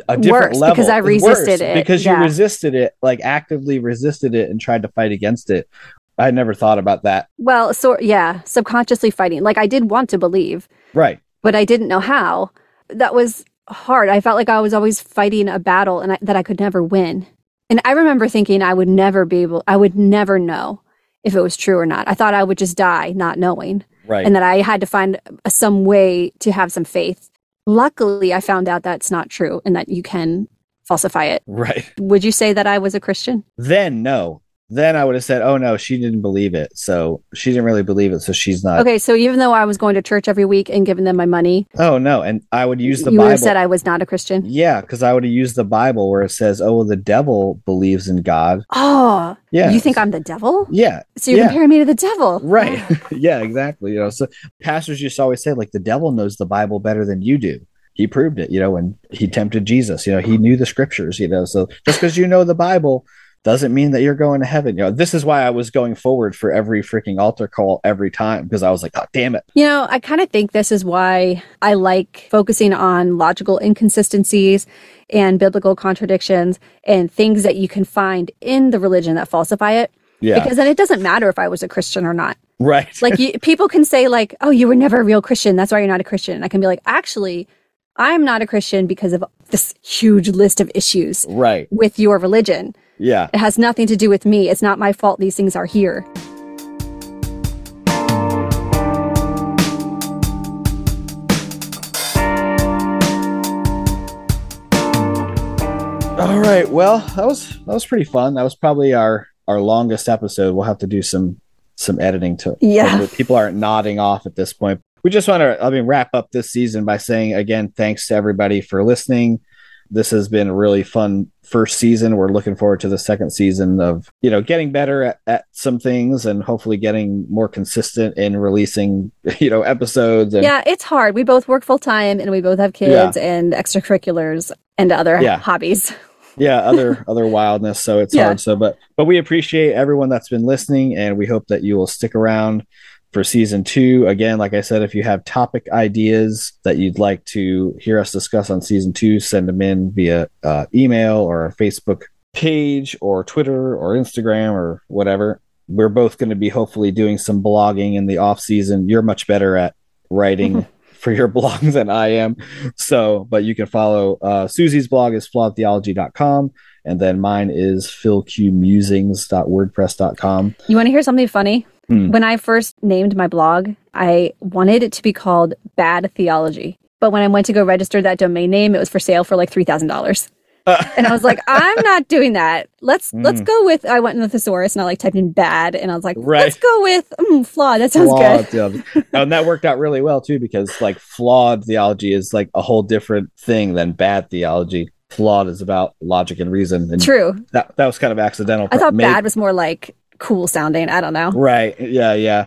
a different worse, level because I resisted it because yeah. you resisted it, like actively resisted it and tried to fight against it. I never thought about that. Well, so yeah, subconsciously fighting. Like I did want to believe, right, but I didn't know how. That was hard. I felt like I was always fighting a battle and I, that I could never win. And I remember thinking I would never be able, I would never know if it was true or not. I thought I would just die not knowing. Right. And that I had to find some way to have some faith Luckily, I found out that's not true and that you can falsify it. Right. Would you say that I was a Christian? Then no then I would have said, "Oh no, she didn't believe it, so she didn't really believe it, so she's not." Okay, so even though I was going to church every week and giving them my money, oh no, and I would use the you Bible. said I was not a Christian. Yeah, because I would have used the Bible where it says, "Oh, well, the devil believes in God." Oh, yeah. You think I'm the devil? Yeah. So you're yeah. comparing me to the devil, right? yeah, exactly. You know, so pastors just always say like the devil knows the Bible better than you do he proved it, you know, when he tempted Jesus. You know, he knew the scriptures, you know. So just because you know the Bible doesn't mean that you're going to heaven. You know, this is why I was going forward for every freaking altar call every time because I was like, oh, damn it. You know, I kind of think this is why I like focusing on logical inconsistencies and biblical contradictions and things that you can find in the religion that falsify it. Yeah. Because then it doesn't matter if I was a Christian or not. Right. like you, people can say like, "Oh, you were never a real Christian. That's why you're not a Christian." And I can be like, "Actually, I'm not a Christian because of this huge list of issues right. with your religion. Yeah. It has nothing to do with me. It's not my fault these things are here. All right. Well, that was that was pretty fun. That was probably our our longest episode. We'll have to do some some editing to Yeah. people aren't nodding off at this point. We just want to I mean wrap up this season by saying again thanks to everybody for listening. This has been a really fun first season. We're looking forward to the second season of, you know, getting better at, at some things and hopefully getting more consistent in releasing, you know, episodes and Yeah, it's hard. We both work full time and we both have kids and extracurriculars and other Yeah. hobbies. yeah other other wildness so it's Yeah. hard so but but we appreciate everyone that's been listening and we hope that you will stick around for season two again like i said if you have topic ideas that you'd like to hear us discuss on season two send them in via uh, email or our facebook page or twitter or instagram or whatever we're both going to be hopefully doing some blogging in the off season you're much better at writing for your blog than I am. So, but you can follow uh, Susie's blog is flawedtheology.com. And then mine is philqmusings.wordpress.com. You want to hear something funny? Hmm. When I first named my blog, I wanted it to be called Bad Theology. But when I went to go register that domain name, it was for sale for like $3,000. and I was like, I'm not doing that. Let's let's Hmm. go with. I went in the thesaurus and I like typed in bad, and I was like, Right. let's go with mm, flawed. That sounds flawed good. and that worked out really well too, because like flawed theology is like a whole different thing than bad theology. Flawed is about logic and reason. And True. that, that was kind of accidental. I thought Maybe- bad was more like cool sounding. I don't know. Right. Yeah. Yeah.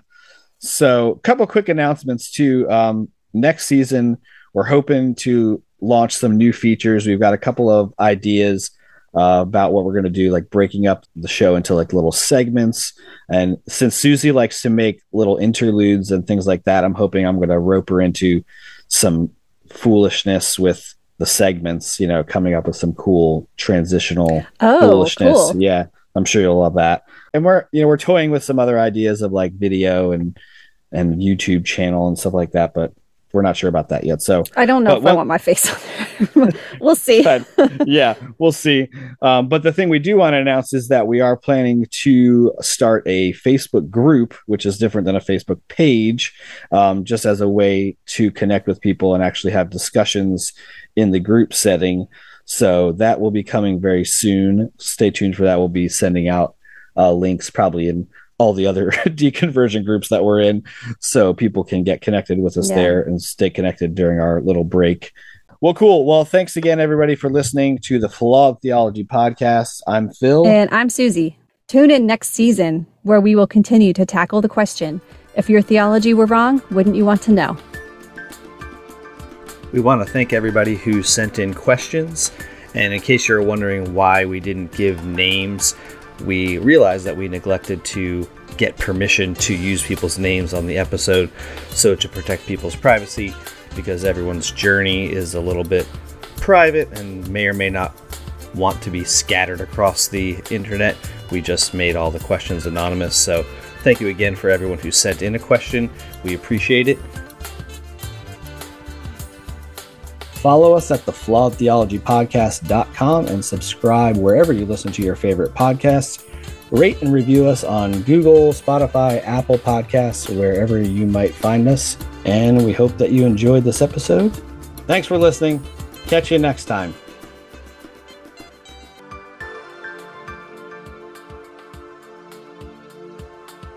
So, a couple quick announcements too. Um, next season, we're hoping to launch some new features. We've got a couple of ideas uh, about what we're going to do, like breaking up the show into like little segments. And since Susie likes to make little interludes and things like that, I'm hoping I'm going to rope her into some foolishness with the segments. You know, coming up with some cool transitional Oh, foolishness. cool. Yeah, I'm sure you'll love that. And we're you know we're toying with some other ideas of like video and and YouTube channel and stuff like that, but we're not sure about that yet. So I don't know if I want my face on there. we'll see. but yeah, we'll see. Um, but the thing we do want to announce is that we are planning to start a Facebook group, which is different than a Facebook page, um, just as a way to connect with people and actually have discussions in the group setting. So that will be coming very soon. Stay tuned for that. We'll be sending out uh, links probably in all the other deconversion groups that we're in so people can get connected with us Yeah. there and stay connected during our little break well, cool. Well, thanks again, everybody, for listening to the Flawed Theology Podcast. I'm Phil. And I'm Susie. Tune in next season where we will continue to tackle the question if your theology were wrong, wouldn't you want to know? We want to thank everybody who sent in questions. And in case you're wondering why we didn't give names, we realized that we neglected to get permission to use people's names on the episode. So, to protect people's privacy, because everyone's journey is a little bit private and may or may not want to be scattered across the internet, we just made all the questions anonymous. So, thank you again for everyone who sent in a question. We appreciate it. Follow us at the Flawed Theology Podcast.com and subscribe wherever you listen to your favorite podcasts. Rate and review us on Google, Spotify, Apple Podcasts, wherever you might find us. And we hope that you enjoyed this episode. Thanks for listening. Catch you next time.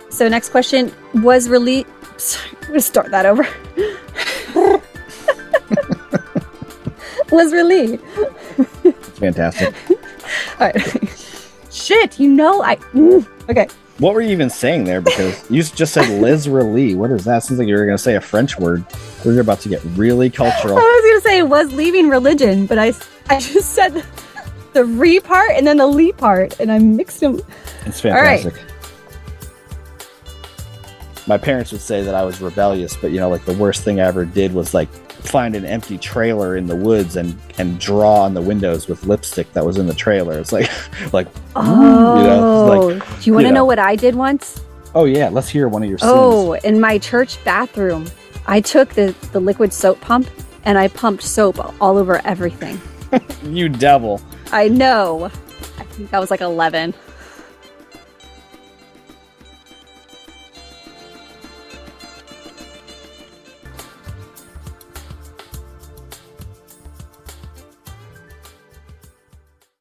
So, next question was released. I'm going to start that over. was released. It's fantastic. All right. Shit, you know I. mm, Okay. what were you even saying there? Because you just said Liz Lee. What is that? Seems like you were going to say a French word. We're about to get really cultural. I was going to say was leaving religion, but I, I just said the re part and then the lee part, and I mixed them. It's right. fantastic. My parents would say that I was rebellious, but you know, like the worst thing I ever did was like find an empty trailer in the woods and and draw on the windows with lipstick that was in the trailer. It's like like Oh, you know, it's do you want to you know. know what I did once? oh yeah, let's hear one of your oh, scenes. Oh, in my church bathroom, I took the, the liquid soap pump and I pumped soap all over everything. you devil. I know. I think I was like 11.